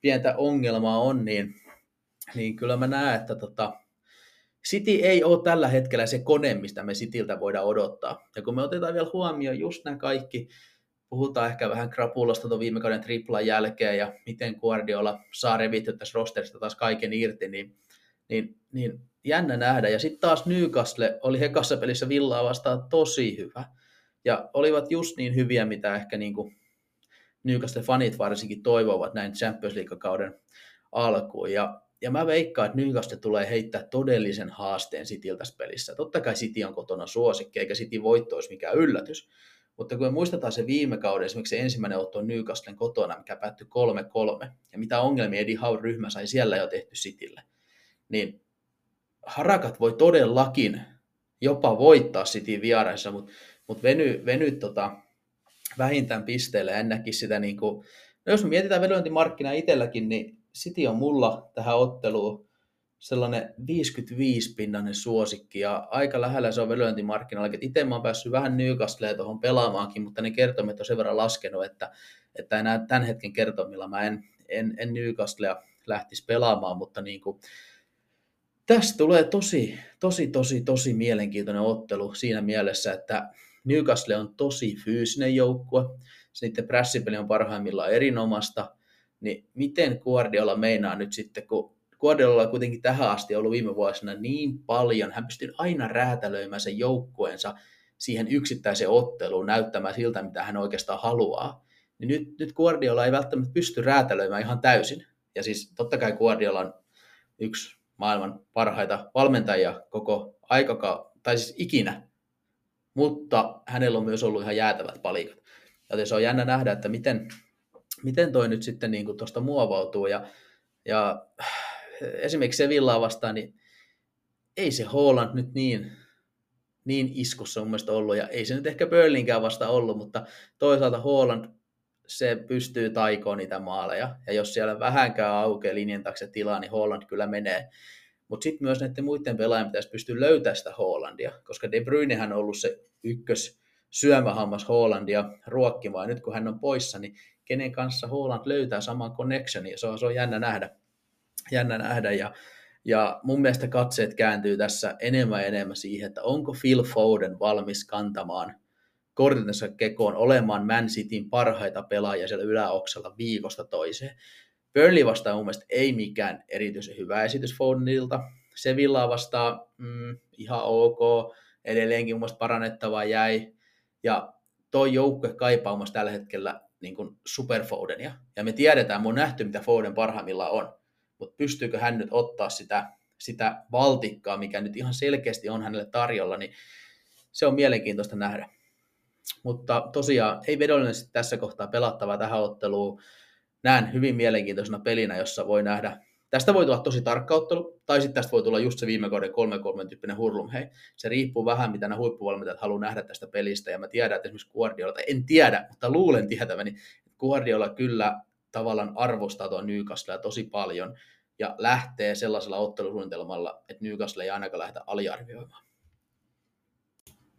pientä ongelmaa on, niin, niin kyllä mä näen, että tota, City ei ole tällä hetkellä se kone, mistä me Cityltä voidaan odottaa. Ja kun me otetaan vielä huomioon just nämä kaikki, puhutaan ehkä vähän krapulasta tuon viime kauden triplan jälkeen ja miten Guardiola saa revittyä tässä rosterista taas kaiken irti, niin, niin, niin jännä nähdä. Ja sitten taas Newcastle oli hekassa pelissä Villaa vastaan tosi hyvä. Ja olivat just niin hyviä, mitä ehkä niin kuin Newcastle-fanit varsinkin toivovat näin Champions League-kauden alkuun. Ja, ja mä veikkaan, että Newcastle tulee heittää todellisen haasteen Cityltä tässä pelissä. Totta kai City on kotona suosikki, eikä City voitto olisi mikään yllätys. Mutta kun me muistetaan se viime kauden, esimerkiksi se ensimmäinen otto Newcastlen kotona, mikä päättyi 3-3, ja mitä ongelmia Eddie Howe ryhmä sai siellä jo tehty Citylle, niin harakat voi todellakin jopa voittaa City vieraissa, mutta mut veny, veny tota, vähintään pisteelle. En näkisi sitä niin kuin, no jos me mietitään vedontimarkkinaa itselläkin, niin City on mulla tähän otteluun sellainen 55-pinnainen suosikki ja aika lähellä se on vedontimarkkinoilla. Itse mä oon päässyt vähän Newcastleen tuohon pelaamaankin, mutta ne kertomet on sen verran laskenut, että, että enää tämän hetken kertomilla mä en, en, en Newcastlea lähtisi pelaamaan, mutta niin kuin, Tästä tulee tosi, tosi, tosi, tosi mielenkiintoinen ottelu siinä mielessä, että Newcastle on tosi fyysinen joukkue, se niiden prässipeli on parhaimmillaan erinomaista, niin miten Guardiola meinaa nyt sitten, kun Guardiola on kuitenkin tähän asti ollut viime vuosina niin paljon, hän pystyy aina räätälöimään sen joukkueensa siihen yksittäiseen otteluun näyttämään siltä, mitä hän oikeastaan haluaa. Niin nyt, nyt Guardiola ei välttämättä pysty räätälöimään ihan täysin. Ja siis totta kai Guardiola on yksi maailman parhaita valmentajia koko aikaka, tai siis ikinä, mutta hänellä on myös ollut ihan jäätävät palikat. Joten se on jännä nähdä, että miten, miten toi nyt sitten niin tuosta muovautuu. Ja, ja esimerkiksi Sevillaa vastaan, niin ei se Holland nyt niin, niin iskussa mun mielestä ollut, ja ei se nyt ehkä Börlinkään vasta ollut, mutta toisaalta Holland se pystyy taikoon niitä maaleja. Ja jos siellä vähänkään aukeaa linjan taakse tilaa, niin Holland kyllä menee. Mutta sitten myös näiden muiden pelaajien pitäisi pystyä löytämään sitä Hollandia, koska De Bruynehän on ollut se ykkös syömähammas Hollandia ruokkimaan. Ja nyt kun hän on poissa, niin kenen kanssa Holland löytää saman connectionin, se on, se on jännä nähdä. Jännä nähdä ja, ja mun mielestä katseet kääntyy tässä enemmän ja enemmän siihen, että onko Phil Foden valmis kantamaan – kortensa kekoon olemaan Man Cityn parhaita pelaajia siellä yläoksella viikosta toiseen. Burnley vastaan mun mielestä ei mikään erityisen hyvä esitys Fodenilta. Sevilla vastaan mm, ihan ok, edelleenkin mun mielestä parannettavaa jäi. Ja toi joukkue kaipaamassa tällä hetkellä niin kuin Superfodenia. Ja me tiedetään, me on nähty, mitä Foden parhaimmillaan on. Mutta pystyykö hän nyt ottaa sitä, sitä valtikkaa, mikä nyt ihan selkeästi on hänelle tarjolla, niin se on mielenkiintoista nähdä. Mutta tosiaan ei vedollisesti tässä kohtaa pelattavaa tähän otteluun. Näen hyvin mielenkiintoisena pelinä, jossa voi nähdä Tästä voi tulla tosi tarkkauttelu, tai sitten tästä voi tulla just se viime kauden 3-3 tyyppinen hurlum. Hei, se riippuu vähän, mitä nämä huippuvalmentajat haluaa nähdä tästä pelistä, ja mä tiedän, että esimerkiksi Guardiola, tai en tiedä, mutta luulen tietäväni, että Guardiola kyllä tavallaan arvostaa tuon Newcastlea tosi paljon, ja lähtee sellaisella ottelusuunnitelmalla, että Newcastle ei ainakaan lähdetä aliarvioimaan.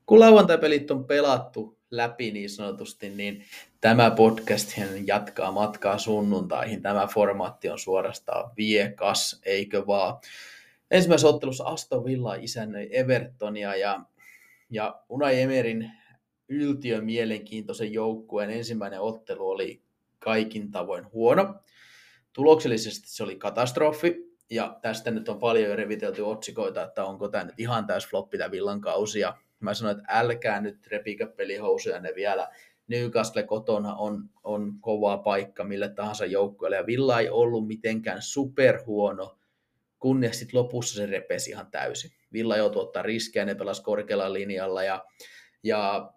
Kun lauantai-pelit on pelattu läpi niin sanotusti, niin tämä podcast jatkaa matkaa sunnuntaihin. Tämä formaatti on suorastaan viekas, eikö vaan? Ensimmäisessä ottelussa Aston Villa isännöi Evertonia ja, ja Unai Emerin yltiö mielenkiintoisen joukkueen ensimmäinen ottelu oli kaikin tavoin huono. Tuloksellisesti se oli katastrofi, ja tästä nyt on paljon jo revitelty otsikoita, että onko tämä nyt ihan täys floppi tämä Villan kausi, ja mä sanoin, että älkää nyt repikö pelihousuja ne vielä. Newcastle kotona on, on kova paikka mille tahansa joukkueelle, ja Villa ei ollut mitenkään superhuono, kunnes sitten lopussa se repesi ihan täysin. Villa joutui ottaa riskejä, ne pelasi korkealla linjalla, ja, ja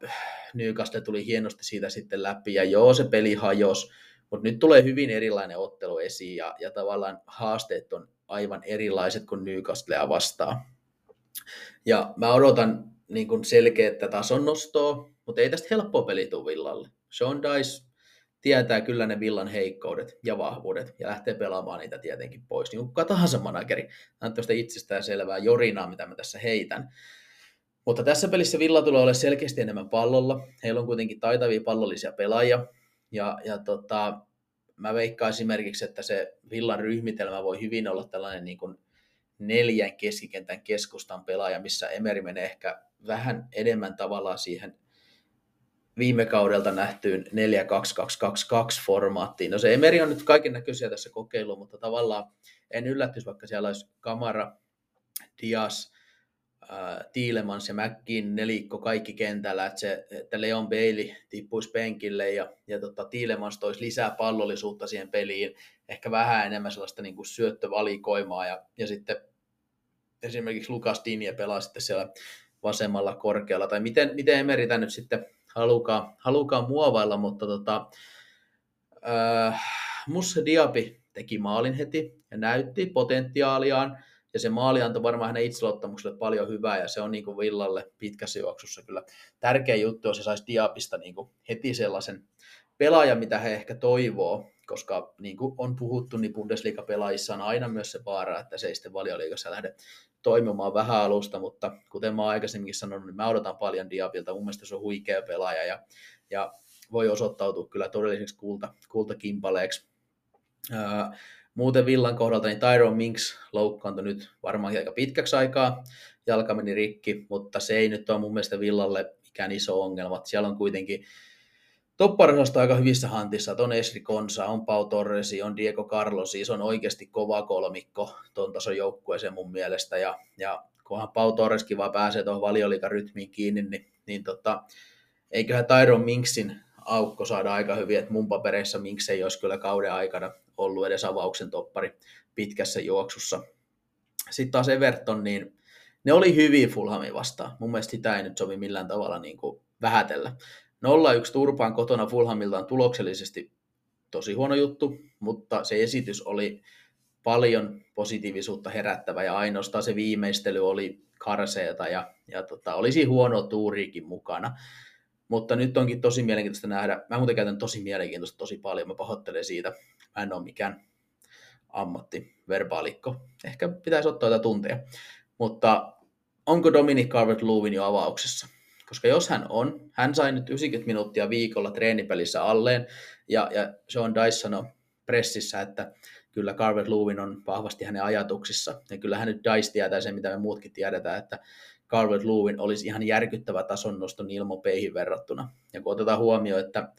Newcastle tuli hienosti siitä sitten läpi, ja joo, se peli hajosi, mutta nyt tulee hyvin erilainen ottelu esiin, ja, ja tavallaan haasteet on aivan erilaiset kuin Newcastlea vastaan. Ja mä odotan niin kuin selkeää tason nostoa, mutta ei tästä helppoa peli tule Villalle. Sean Dice tietää kyllä ne Villan heikkoudet ja vahvuudet ja lähtee pelaamaan niitä tietenkin pois. Niin kuin kuka tahansa manageri. Tämä on tästä itsestään selvää jorinaa, mitä mä tässä heitän. Mutta tässä pelissä Villa tulee olla selkeästi enemmän pallolla. Heillä on kuitenkin taitavia pallollisia pelaajia. Ja, ja tota, mä veikkaan esimerkiksi, että se Villan ryhmitelmä voi hyvin olla tällainen niin kuin neljän keskikentän keskustan pelaaja, missä Emeri menee ehkä vähän enemmän tavallaan siihen viime kaudelta nähtyyn 4-2-2-2-2 formaattiin. No se Emeri on nyt kaiken näköisiä tässä kokeilu, mutta tavallaan en yllättyisi, vaikka siellä olisi Kamara, Dias, äh, Tiilemans ja McKin nelikko kaikki kentällä, että, se, että Leon Bailey tippuisi penkille ja, ja tota, Tiilemans toisi lisää pallollisuutta siihen peliin, ehkä vähän enemmän sellaista niin kuin syöttövalikoimaa ja, ja sitten esimerkiksi Lukas Dinje pelaa sitten siellä vasemmalla korkealla, tai miten, miten Emeri nyt sitten halukaan, halukaan muovailla, mutta tota, äh, Musse Diabi teki maalin heti ja näytti potentiaaliaan, ja se maali antoi varmaan hänen itseluottamukselle paljon hyvää, ja se on niin kuin Villalle pitkässä juoksussa kyllä tärkeä juttu, jos se saisi Diabista niin kuin heti sellaisen pelaajan, mitä he ehkä toivoo, koska niin kuin on puhuttu, niin Bundesliga-pelaajissa on aina myös se vaara, että se ei sitten valioliigassa lähde toimimaan vähän alusta, mutta kuten mä aikaisemminkin sanonut, niin mä odotan paljon Diabilta. Mun mielestä se on huikea pelaaja ja, ja voi osoittautua kyllä todelliseksi kulta, kultakimpaleeksi. Ää, muuten Villan kohdalta niin Tyrone Minks loukkaantui nyt varmaan aika pitkäksi aikaa. Jalka meni rikki, mutta se ei nyt ole mun mielestä Villalle mikään iso ongelma. Siellä on kuitenkin Topparisasta aika hyvissä hantissa, on Esri Konsa, on Pau Torresi, on Diego Carlos, siis on oikeasti kova kolmikko tuon tason joukkueeseen mun mielestä, ja, ja kunhan Pau Torreskin vaan pääsee tuohon valioliikarytmiin kiinni, niin, niin tota, eiköhän Tyron Minksin aukko saada aika hyvin, että mun papereissa Minks ei olisi kyllä kauden aikana ollut edes avauksen toppari pitkässä juoksussa. Sitten taas Everton, niin ne oli hyvin Fulhamin vastaan. Mun mielestä sitä ei nyt sovi millään tavalla niin kuin vähätellä. 0-1 Turpaan kotona Fulhamilta on tuloksellisesti tosi huono juttu, mutta se esitys oli paljon positiivisuutta herättävä ja ainoastaan se viimeistely oli karseeta ja, ja tota, olisi huono tuuriikin mukana. Mutta nyt onkin tosi mielenkiintoista nähdä. Mä muuten käytän tosi mielenkiintoista tosi paljon. Mä pahoittelen siitä. Mä en ole mikään ammattiverbaalikko. Ehkä pitäisi ottaa jotain tunteja. Mutta onko Dominic Calvert-Lewin jo avauksessa? Koska jos hän on, hän sai nyt 90 minuuttia viikolla treenipelissä alleen, ja, ja Sean Dice sanoi pressissä, että kyllä Carver Lewin on vahvasti hänen ajatuksissa, ja kyllä hän nyt Dice tietää sen, mitä me muutkin tiedetään, että Carver Lewin olisi ihan järkyttävä tason noston ilmopeihin verrattuna. Ja kun otetaan huomioon, että,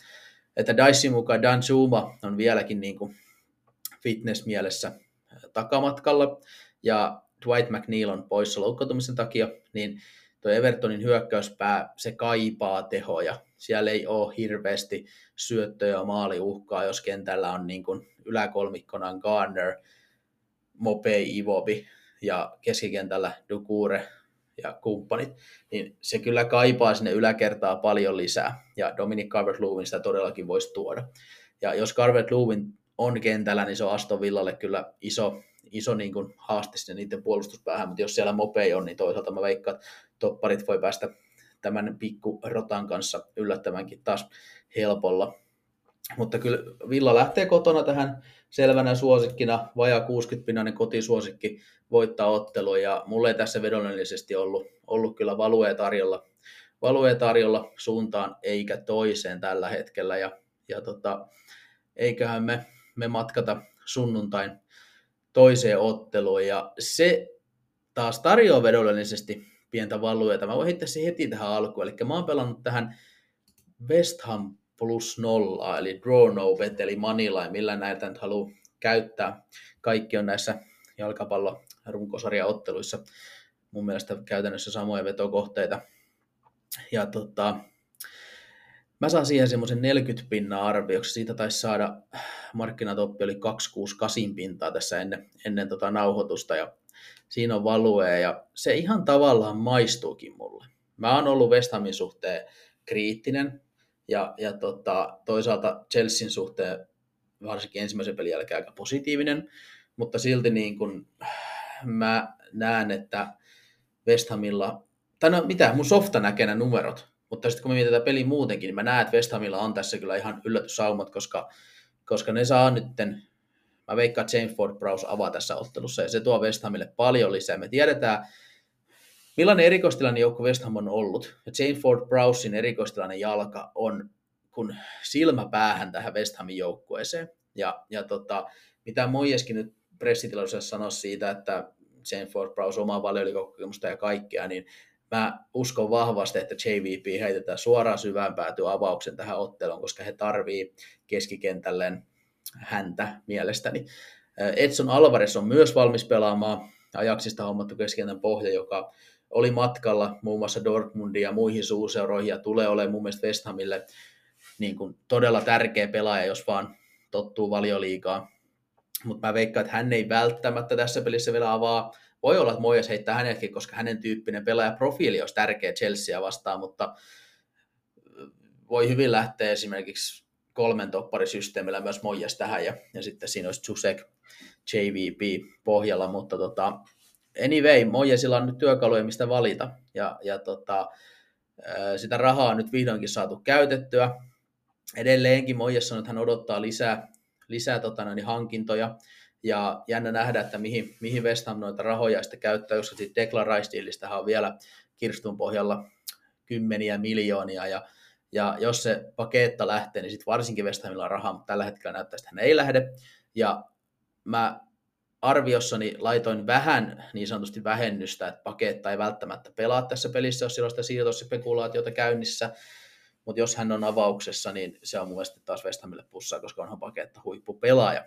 että Dicein mukaan Dan Zuma on vieläkin niin kuin fitness-mielessä takamatkalla, ja Dwight McNeil on poissa loukkaantumisen takia, niin tuo Evertonin hyökkäyspää, se kaipaa tehoja. siellä ei ole hirveästi syöttöjä maaliuhkaa, jos kentällä on niin kuin yläkolmikkona Garner, Mopei, Ivobi ja keskikentällä Dukure ja kumppanit, niin se kyllä kaipaa sinne yläkertaa paljon lisää, ja Dominic Calvert-Lewin sitä todellakin voisi tuoda. Ja jos Calvert-Lewin on kentällä, niin se on Aston Villalle kyllä iso, iso niin kuin haaste sinne niiden puolustuspäähän, mutta jos siellä Mopei on, niin toisaalta mä veikkaan, topparit voi päästä tämän pikku rotan kanssa yllättävänkin taas helpolla. Mutta kyllä Villa lähtee kotona tähän selvänä suosikkina, vajaa 60-pinnainen kotisuosikki voittaa ottelu ja mulle ei tässä vedollisesti ollut, ollut kyllä valuea tarjolla, valuea tarjolla suuntaan eikä toiseen tällä hetkellä. Ja, ja tota, eiköhän me, me matkata sunnuntain toiseen otteluun. Ja se taas tarjoaa vedollisesti pientä valueta. Mä voin heittää se heti tähän alkuun. Eli mä oon pelannut tähän West Ham plus nolla, eli draw no bet, eli moneyline, millä näitä nyt haluaa käyttää. Kaikki on näissä jalkapallo runkosarjaotteluissa mun mielestä käytännössä samoja vetokohteita. Ja tota, mä saan siihen semmoisen 40 pinnaa arvioksi. Siitä taisi saada, markkinatoppi oli 268 pintaa tässä ennen, ennen tota nauhoitusta. Ja siinä on value ja se ihan tavallaan maistuukin mulle. Mä oon ollut West Hamin suhteen kriittinen ja, ja tota, toisaalta Chelsean suhteen varsinkin ensimmäisen pelin jälkeen aika positiivinen, mutta silti niin kun, mä näen, että West Hamilla, tai no mitä, mun softa näkee nämä numerot, mutta sitten kun me mietitään peli muutenkin, niin mä näen, että West Hamilla on tässä kyllä ihan yllätyssaumat, koska, koska ne saa nytten Mä veikkaan, että James Ford Prowse avaa tässä ottelussa ja se tuo West Hamille paljon lisää. Me tiedetään, millainen erikoistilanne joukko West Ham on ollut. Ja James Ford Prowsein erikoistilanne jalka on kun silmä päähän tähän West Hamin joukkueeseen. Ja, ja tota, mitä Moieskin nyt pressitilaisuudessa sanoi siitä, että James Ford Prowse omaa valiolikokemusta ja kaikkea, niin mä uskon vahvasti, että JVP heitetään suoraan syvään päätyä avauksen tähän otteluun, koska he tarvii keskikentälleen häntä mielestäni. Edson Alvarez on myös valmis pelaamaan Ajaksista hommattu keskentän pohja, joka oli matkalla muun muassa Dortmundiin ja muihin suuseuroihin ja tulee olemaan mun mielestä West Hamille niin kuin todella tärkeä pelaaja, jos vaan tottuu valioliikaa. Mutta mä veikkaan, että hän ei välttämättä tässä pelissä vielä avaa. Voi olla, että Mojas heittää hänetkin, koska hänen tyyppinen pelaajaprofiili olisi tärkeä Chelsea vastaan, mutta voi hyvin lähteä esimerkiksi kolmen topparisysteemillä myös Moijas tähän ja, ja sitten siinä olisi Jusek JVP pohjalla, mutta tota, anyway, Moijasilla on nyt työkaluja, mistä valita. Ja, ja tota, sitä rahaa on nyt vihdoinkin saatu käytettyä. Edelleenkin Moijas sanoo, että hän odottaa lisää, lisää tota, niin hankintoja. Ja jännä nähdä, että mihin, mihin West Ham noita rahoja sitten käyttää, koska sitten Declan on vielä kirstun pohjalla kymmeniä miljoonia. Ja ja jos se paketta lähtee, niin sitten varsinkin West Hamilla on rahaa, mutta tällä hetkellä näyttää, että hän ei lähde. Ja mä arviossani laitoin vähän niin sanotusti vähennystä, että paketta ei välttämättä pelaa tässä pelissä, jos sillä on sitä siirtospekulaatiota käynnissä. Mutta jos hän on avauksessa, niin se on mun mielestä taas West Hamille pussaa, koska onhan paketta huippupelaaja.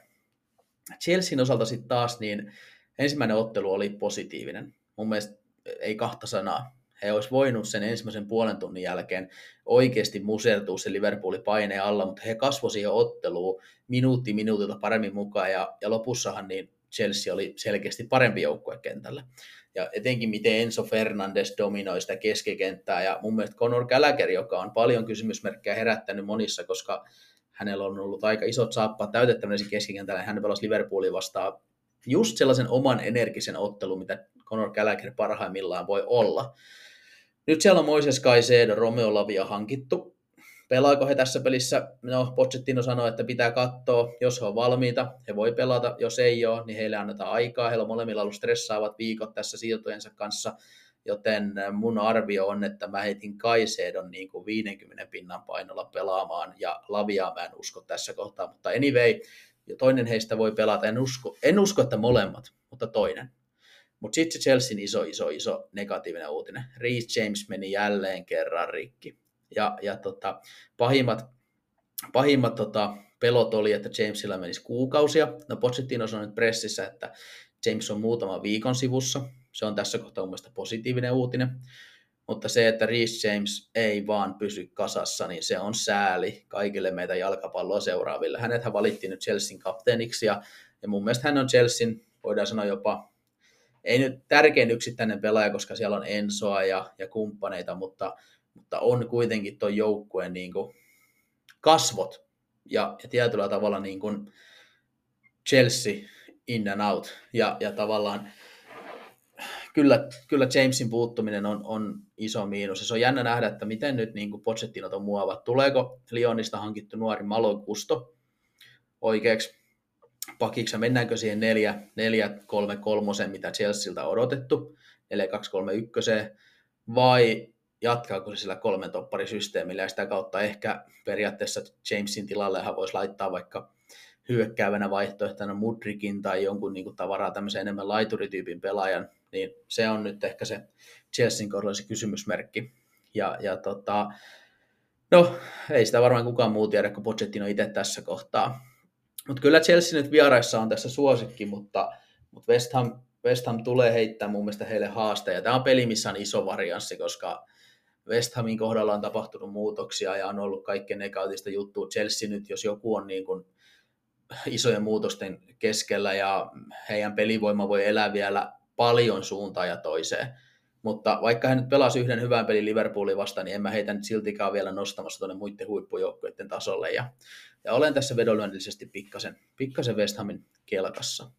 Chelsean osalta sitten taas, niin ensimmäinen ottelu oli positiivinen. Mun mielestä ei kahta sanaa he olisi voinut sen ensimmäisen puolen tunnin jälkeen oikeasti musertua se Liverpoolin paineen alla, mutta he kasvoivat siihen otteluun minuutti minuutilta paremmin mukaan, ja, ja lopussahan niin Chelsea oli selkeästi parempi joukkue kentällä. Ja etenkin miten Enzo Fernandes dominoi sitä keskikenttää, ja mun mielestä Conor Gallagher, joka on paljon kysymysmerkkejä herättänyt monissa, koska hänellä on ollut aika isot saappaat täytettävänä keskikentällä, ja hän pelasi Liverpoolin vastaan just sellaisen oman energisen ottelun, mitä Conor Gallagher parhaimmillaan voi olla. Nyt siellä on Moises Caicedo, Romeo Lavia hankittu. Pelaako he tässä pelissä? No, Pochettino sanoi, että pitää katsoa, jos he on valmiita, he voi pelata. Jos ei ole, niin heille annetaan aikaa. Heillä on molemmilla ollut stressaavat viikot tässä siirtojensa kanssa, joten mun arvio on, että mä heitin Kaisedon niin kuin 50 pinnan painolla pelaamaan, ja Lavia mä en usko tässä kohtaa, mutta anyway, toinen heistä voi pelata, en usko, en usko että molemmat, mutta toinen. Mutta sitten se Chelsean iso, iso, iso negatiivinen uutinen. Reece James meni jälleen kerran rikki. Ja, ja tota, pahimmat, pahimmat tota, pelot oli, että Jamesilla menisi kuukausia. No Pochettino sanoi nyt pressissä, että James on muutama viikon sivussa. Se on tässä kohtaa mun mielestä positiivinen uutinen. mutta se, että Reece James ei vaan pysy kasassa, niin se on sääli kaikille meitä jalkapalloa seuraaville. Hänethän valittiin nyt Chelsean kapteeniksi ja, ja mun mielestä hän on Chelsean, voidaan sanoa jopa, ei nyt tärkein yksittäinen pelaaja, koska siellä on Ensoa ja, ja kumppaneita, mutta, mutta on kuitenkin tuon joukkueen niin kuin kasvot ja, ja tietyllä tavalla niin kuin Chelsea in and out ja, ja tavallaan kyllä, kyllä Jamesin puuttuminen on, on iso miinus. Ja se on jännä nähdä, että miten nyt niin kuin Pochettinot on muovat. Tuleeko Lyonista hankittu nuori Malo Kusto oikeaksi pakiksi mennäänkö siihen 4, 4 3 3 mitä Chelsealta on odotettu, 4 2 3 1 vai jatkaako se sillä kolmen topparisysteemillä ja sitä kautta ehkä periaatteessa Jamesin tilallehan voisi laittaa vaikka hyökkäävänä vaihtoehtona Mudrikin tai jonkun niin tavaraa tämmöisen enemmän laiturityypin pelaajan, niin se on nyt ehkä se Chelsean kohdalla se kysymysmerkki. Ja, ja tota, no, ei sitä varmaan kukaan muu tiedä kuin Pochettino itse tässä kohtaa. Mutta kyllä Chelsea nyt vieraissa on tässä suosikki, mutta, mutta West, Ham, West Ham tulee heittää mun mielestä heille haasteja. Tämä on peli, missä on iso varianssi, koska West Hamin kohdalla on tapahtunut muutoksia ja on ollut kaikkein negatiivista juttua. Chelsea nyt, jos joku on niin kuin isojen muutosten keskellä ja heidän pelivoima voi elää vielä paljon suuntaan ja toiseen. Mutta vaikka hän nyt pelasi yhden hyvän pelin Liverpoolin vastaan, niin en mä heitä nyt siltikään vielä nostamassa tuonne muiden huippujoukkueiden tasolle. Ja, ja olen tässä vedonlyönnillisesti pikkasen, pikkasen West Hamin kelkassa.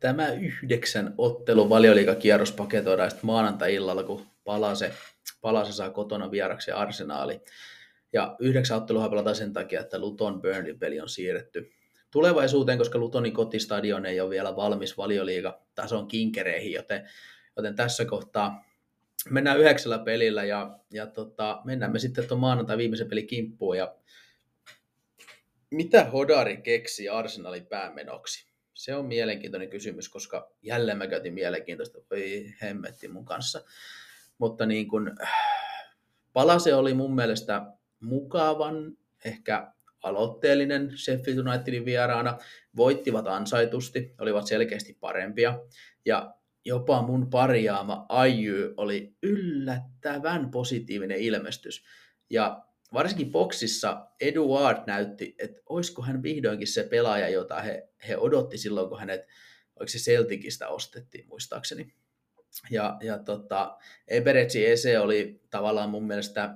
Tämä yhdeksän ottelun valioliikakierros paketoidaan sitten maanantai-illalla, kun Palase, Palase saa kotona vieraksi Arsenaali. Ja yhdeksän ottelua pelataan sen takia, että Luton Burnley-peli on siirretty tulevaisuuteen, koska Lutonin kotistadion ei ole vielä valmis valioliiga tason kinkereihin, joten, joten tässä kohtaa mennään yhdeksällä pelillä ja, ja tota, mennään me sitten tuon maanantai viimeisen pelin kimppuun ja mitä Hodari keksi Arsenalin päämenoksi? Se on mielenkiintoinen kysymys, koska jälleen mä käytin mielenkiintoista, voi hemmetti mun kanssa. Mutta niin kun, palase oli mun mielestä mukavan, ehkä aloitteellinen Sheffield Unitedin vieraana, voittivat ansaitusti, olivat selkeästi parempia, ja jopa mun parjaama Aiju oli yllättävän positiivinen ilmestys. Ja varsinkin boksissa Eduard näytti, että olisiko hän vihdoinkin se pelaaja, jota he, he odotti silloin, kun hänet, oliko se Celticistä ostettiin muistaakseni. Ja, ja tota, Eberetsi Ese oli tavallaan mun mielestä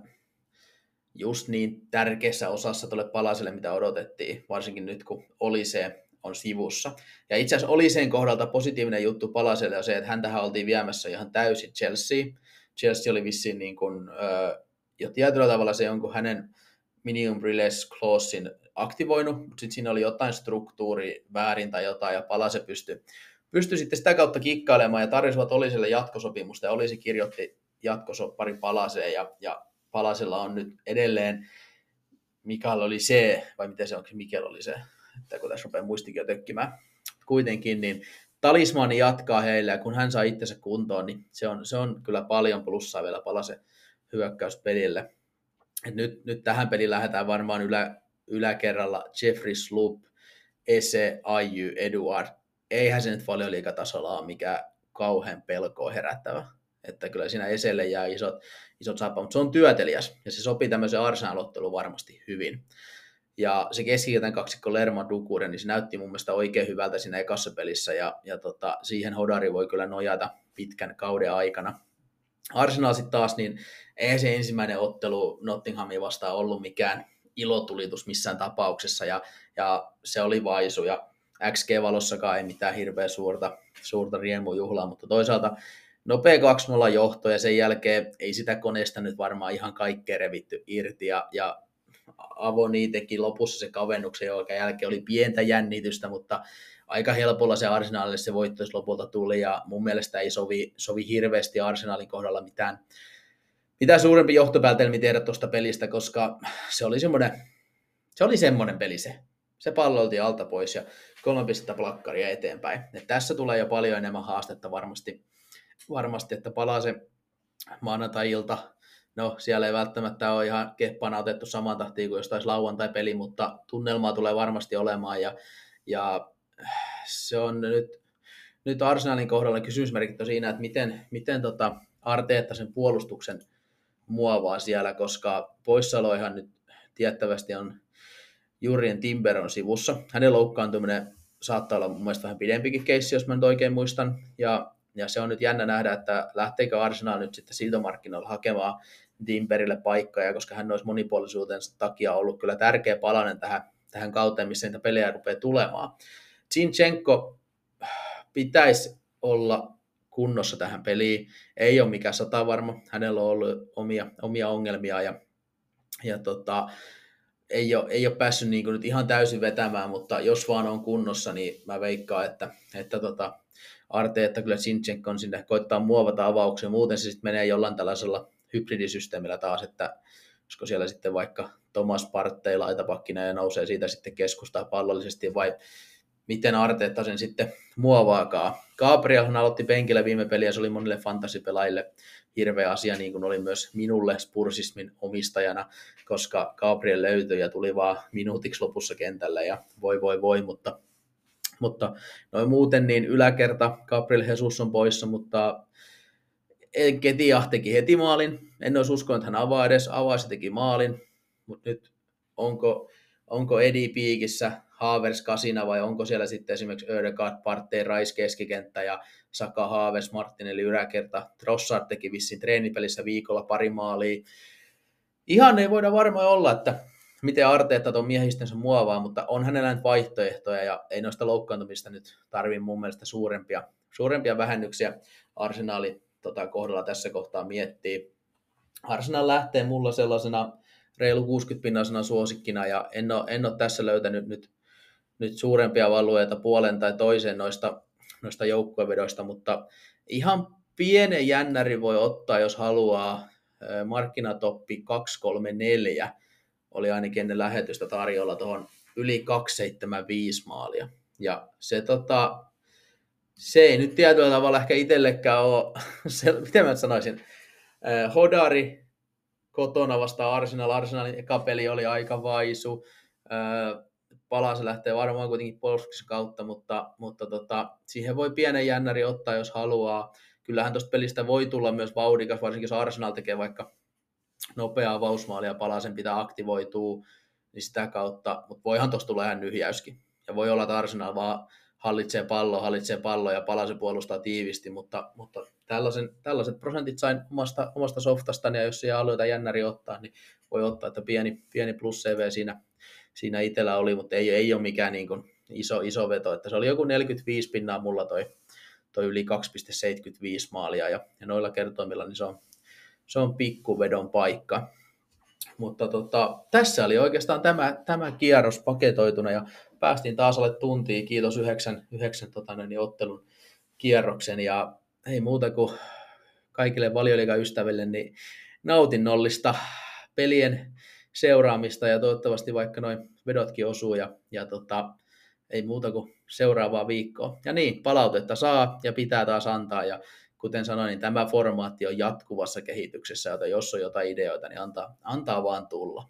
just niin tärkeässä osassa tuolle palaselle, mitä odotettiin, varsinkin nyt kun oli se on sivussa. Ja itse asiassa oli sen kohdalta positiivinen juttu palaselle on se, että häntähän oltiin viemässä ihan täysin Chelsea. Chelsea oli vissiin niin kuin, jo tietyllä tavalla se jonkun hänen minimum release clausein aktivoinut, mutta sitten siinä oli jotain struktuuri väärin tai jotain, ja palase pystyi pystyi sitten sitä kautta kikkailemaan ja tarjosivat Oliselle jatkosopimusta ja Olisi kirjoitti jatkosoppari palaseen ja, ja Palasella on nyt edelleen, Mikael oli se, vai miten se onko Mikel oli se, että kun tässä rupeaa muistikin tökkimään. Kuitenkin, niin talismani jatkaa heille, ja kun hän saa itsensä kuntoon, niin se on, se on kyllä paljon plussaa vielä Palasen hyökkäyspelille. Et nyt, nyt tähän peliin lähdetään varmaan ylä, yläkerralla Jeffrey Sloop, Ese, Aiju, Eduard. Eihän se nyt liikatasolla ole mikään kauhean pelkoa herättävä. Että kyllä siinä Eselle jää isot, isot saappa, mutta se on työtelijäs ja se sopii tämmöisen arsenal varmasti hyvin. Ja se keskikentän kaksikko Lerma Dukuren, niin se näytti mun mielestä oikein hyvältä siinä ekassa pelissä ja, ja tota, siihen Hodari voi kyllä nojata pitkän kauden aikana. Arsenal sitten taas, niin ei se ensimmäinen ottelu Nottinghamin vastaan ollut mikään ilotulitus missään tapauksessa ja, ja se oli vaisu ja XG-valossakaan ei mitään hirveän suurta, suurta riemujuhlaa, mutta toisaalta nopea 2-0 johto ja sen jälkeen ei sitä koneesta nyt varmaan ihan kaikkea revitty irti ja, ja Avoni teki lopussa se kavennuksen, jonka jälkeen oli pientä jännitystä, mutta aika helpolla se Arsenalille se voitto lopulta tuli ja mun mielestä ei sovi, sovi hirveästi Arsenalin kohdalla mitään, mitään suurempi johtopäätelmi tehdä tuosta pelistä, koska se oli semmoinen, se oli semmoinen peli se. Se pallo alta pois ja kolme pistettä plakkaria eteenpäin. Et tässä tulee jo paljon enemmän haastetta varmasti varmasti, että palaa se maanantai-ilta. No, siellä ei välttämättä ole ihan keppana otettu saman tahtiin kuin jostain lauantai-peli, mutta tunnelmaa tulee varmasti olemaan ja, ja se on nyt nyt Arsenalin kohdalla kysymysmerkit on siinä, että miten, miten tota Arteetta sen puolustuksen muovaa siellä, koska poissaoloihan nyt tiettävästi on Jurien Timber on sivussa. Hänen loukkaantuminen saattaa olla mun mielestä vähän pidempikin keissi, jos mä nyt oikein muistan. Ja, ja se on nyt jännä nähdä, että lähteekö Arsenal nyt sitten siirtomarkkinoilla hakemaan Timberille paikkaa, koska hän olisi monipuolisuutensa takia ollut kyllä tärkeä palanen tähän, tähän kauteen, missä niitä pelejä rupeaa tulemaan. Zinchenko pitäisi olla kunnossa tähän peliin. Ei ole mikään sata varma. Hänellä on ollut omia, omia ongelmia ja, ja tota, ei ole, ei ole päässyt niin nyt ihan täysin vetämään, mutta jos vaan on kunnossa, niin mä veikkaan, että, että tota, Arte, että kyllä Sinchenko sinne koittaa muovata avauksia, muuten se sitten menee jollain tällaisella hybridisysteemillä taas, että olisiko siellä sitten vaikka Thomas Partey laitapakkina ja nousee siitä sitten keskustaa pallollisesti vai miten Arteetta sen sitten muovaakaan. Gabrielhan aloitti penkillä viime peliä, se oli monille fantasipelaajille hirveä asia, niin kuin oli myös minulle Spursismin omistajana, koska Gabriel löytyi ja tuli vaan minuutiksi lopussa kentällä ja voi voi voi, mutta, mutta noin muuten niin yläkerta Gabriel Jesus on poissa, mutta Ketia teki heti maalin. En olisi uskonut, että hän avaa edes, avaisi teki maalin, mutta nyt onko, onko Edi piikissä, Haavers kasina vai onko siellä sitten esimerkiksi Ödegaard, Partey, Rais keskikenttä ja Saka, Haavers, Martinelli yläkerta. Trossard teki vissiin treenipelissä viikolla pari maalia. Ihan ei voida varmaan olla, että miten Arteetta tuon miehistönsä muovaa, mutta on hänellä nyt vaihtoehtoja ja ei noista loukkaantumista nyt tarvii mun mielestä suurempia, suurempia vähennyksiä arsenaali tota, kohdalla tässä kohtaa miettii. Arsenal lähtee mulla sellaisena reilu 60 pinnasena suosikkina ja en ole, en ole tässä löytänyt nyt nyt suurempia valueita puolen tai toisen noista, noista joukkuevedoista, mutta ihan pienen jännäri voi ottaa, jos haluaa. Markkinatoppi 234 oli ainakin ennen lähetystä tarjolla tuohon yli 275 maalia. Ja se, tota, se ei nyt tietyllä tavalla ehkä itsellekään ole, se, miten mä sanoisin, Hodari kotona vasta Arsenal. Arsenalin eka peli oli aika vaisu palaa, se lähtee varmaan kuitenkin puolustuksen kautta, mutta, mutta tota, siihen voi pienen jännäri ottaa, jos haluaa. Kyllähän tuosta pelistä voi tulla myös vauhdikas, varsinkin jos Arsenal tekee vaikka nopeaa vausmaalia ja palasen pitää aktivoitua, niin sitä kautta, mutta voihan tuosta tulla ihan nyhjäyskin. Ja voi olla, että Arsenal vaan hallitsee pallo, hallitsee pallo ja palase puolustaa tiivisti, mutta, mutta tällaisen, tällaiset prosentit sain omasta, omasta softastani, ja jos siellä alueita jännäri ottaa, niin voi ottaa, että pieni, pieni plus CV siinä siinä itsellä oli, mutta ei, ei ole mikään niin kuin iso, iso veto, että se oli joku 45 pinnaa mulla toi, toi yli 2,75 maalia ja, ja noilla kertoimilla niin se on, se on pikkuvedon paikka. Mutta tota, tässä oli oikeastaan tämä, tämä kierros paketoituna ja päästiin taas alle tuntiin. Kiitos yhdeksän, yhdeksän tota, niin ottelun kierroksen ja ei muuta kuin kaikille valioliikaystäville niin nautinnollista pelien seuraamista ja toivottavasti vaikka noin vedotkin osuu ja, ja tota, ei muuta kuin seuraavaa viikkoa. Ja niin, palautetta saa ja pitää taas antaa ja kuten sanoin, niin tämä formaatti on jatkuvassa kehityksessä, joten jos on jotain ideoita, niin antaa, antaa vaan tulla.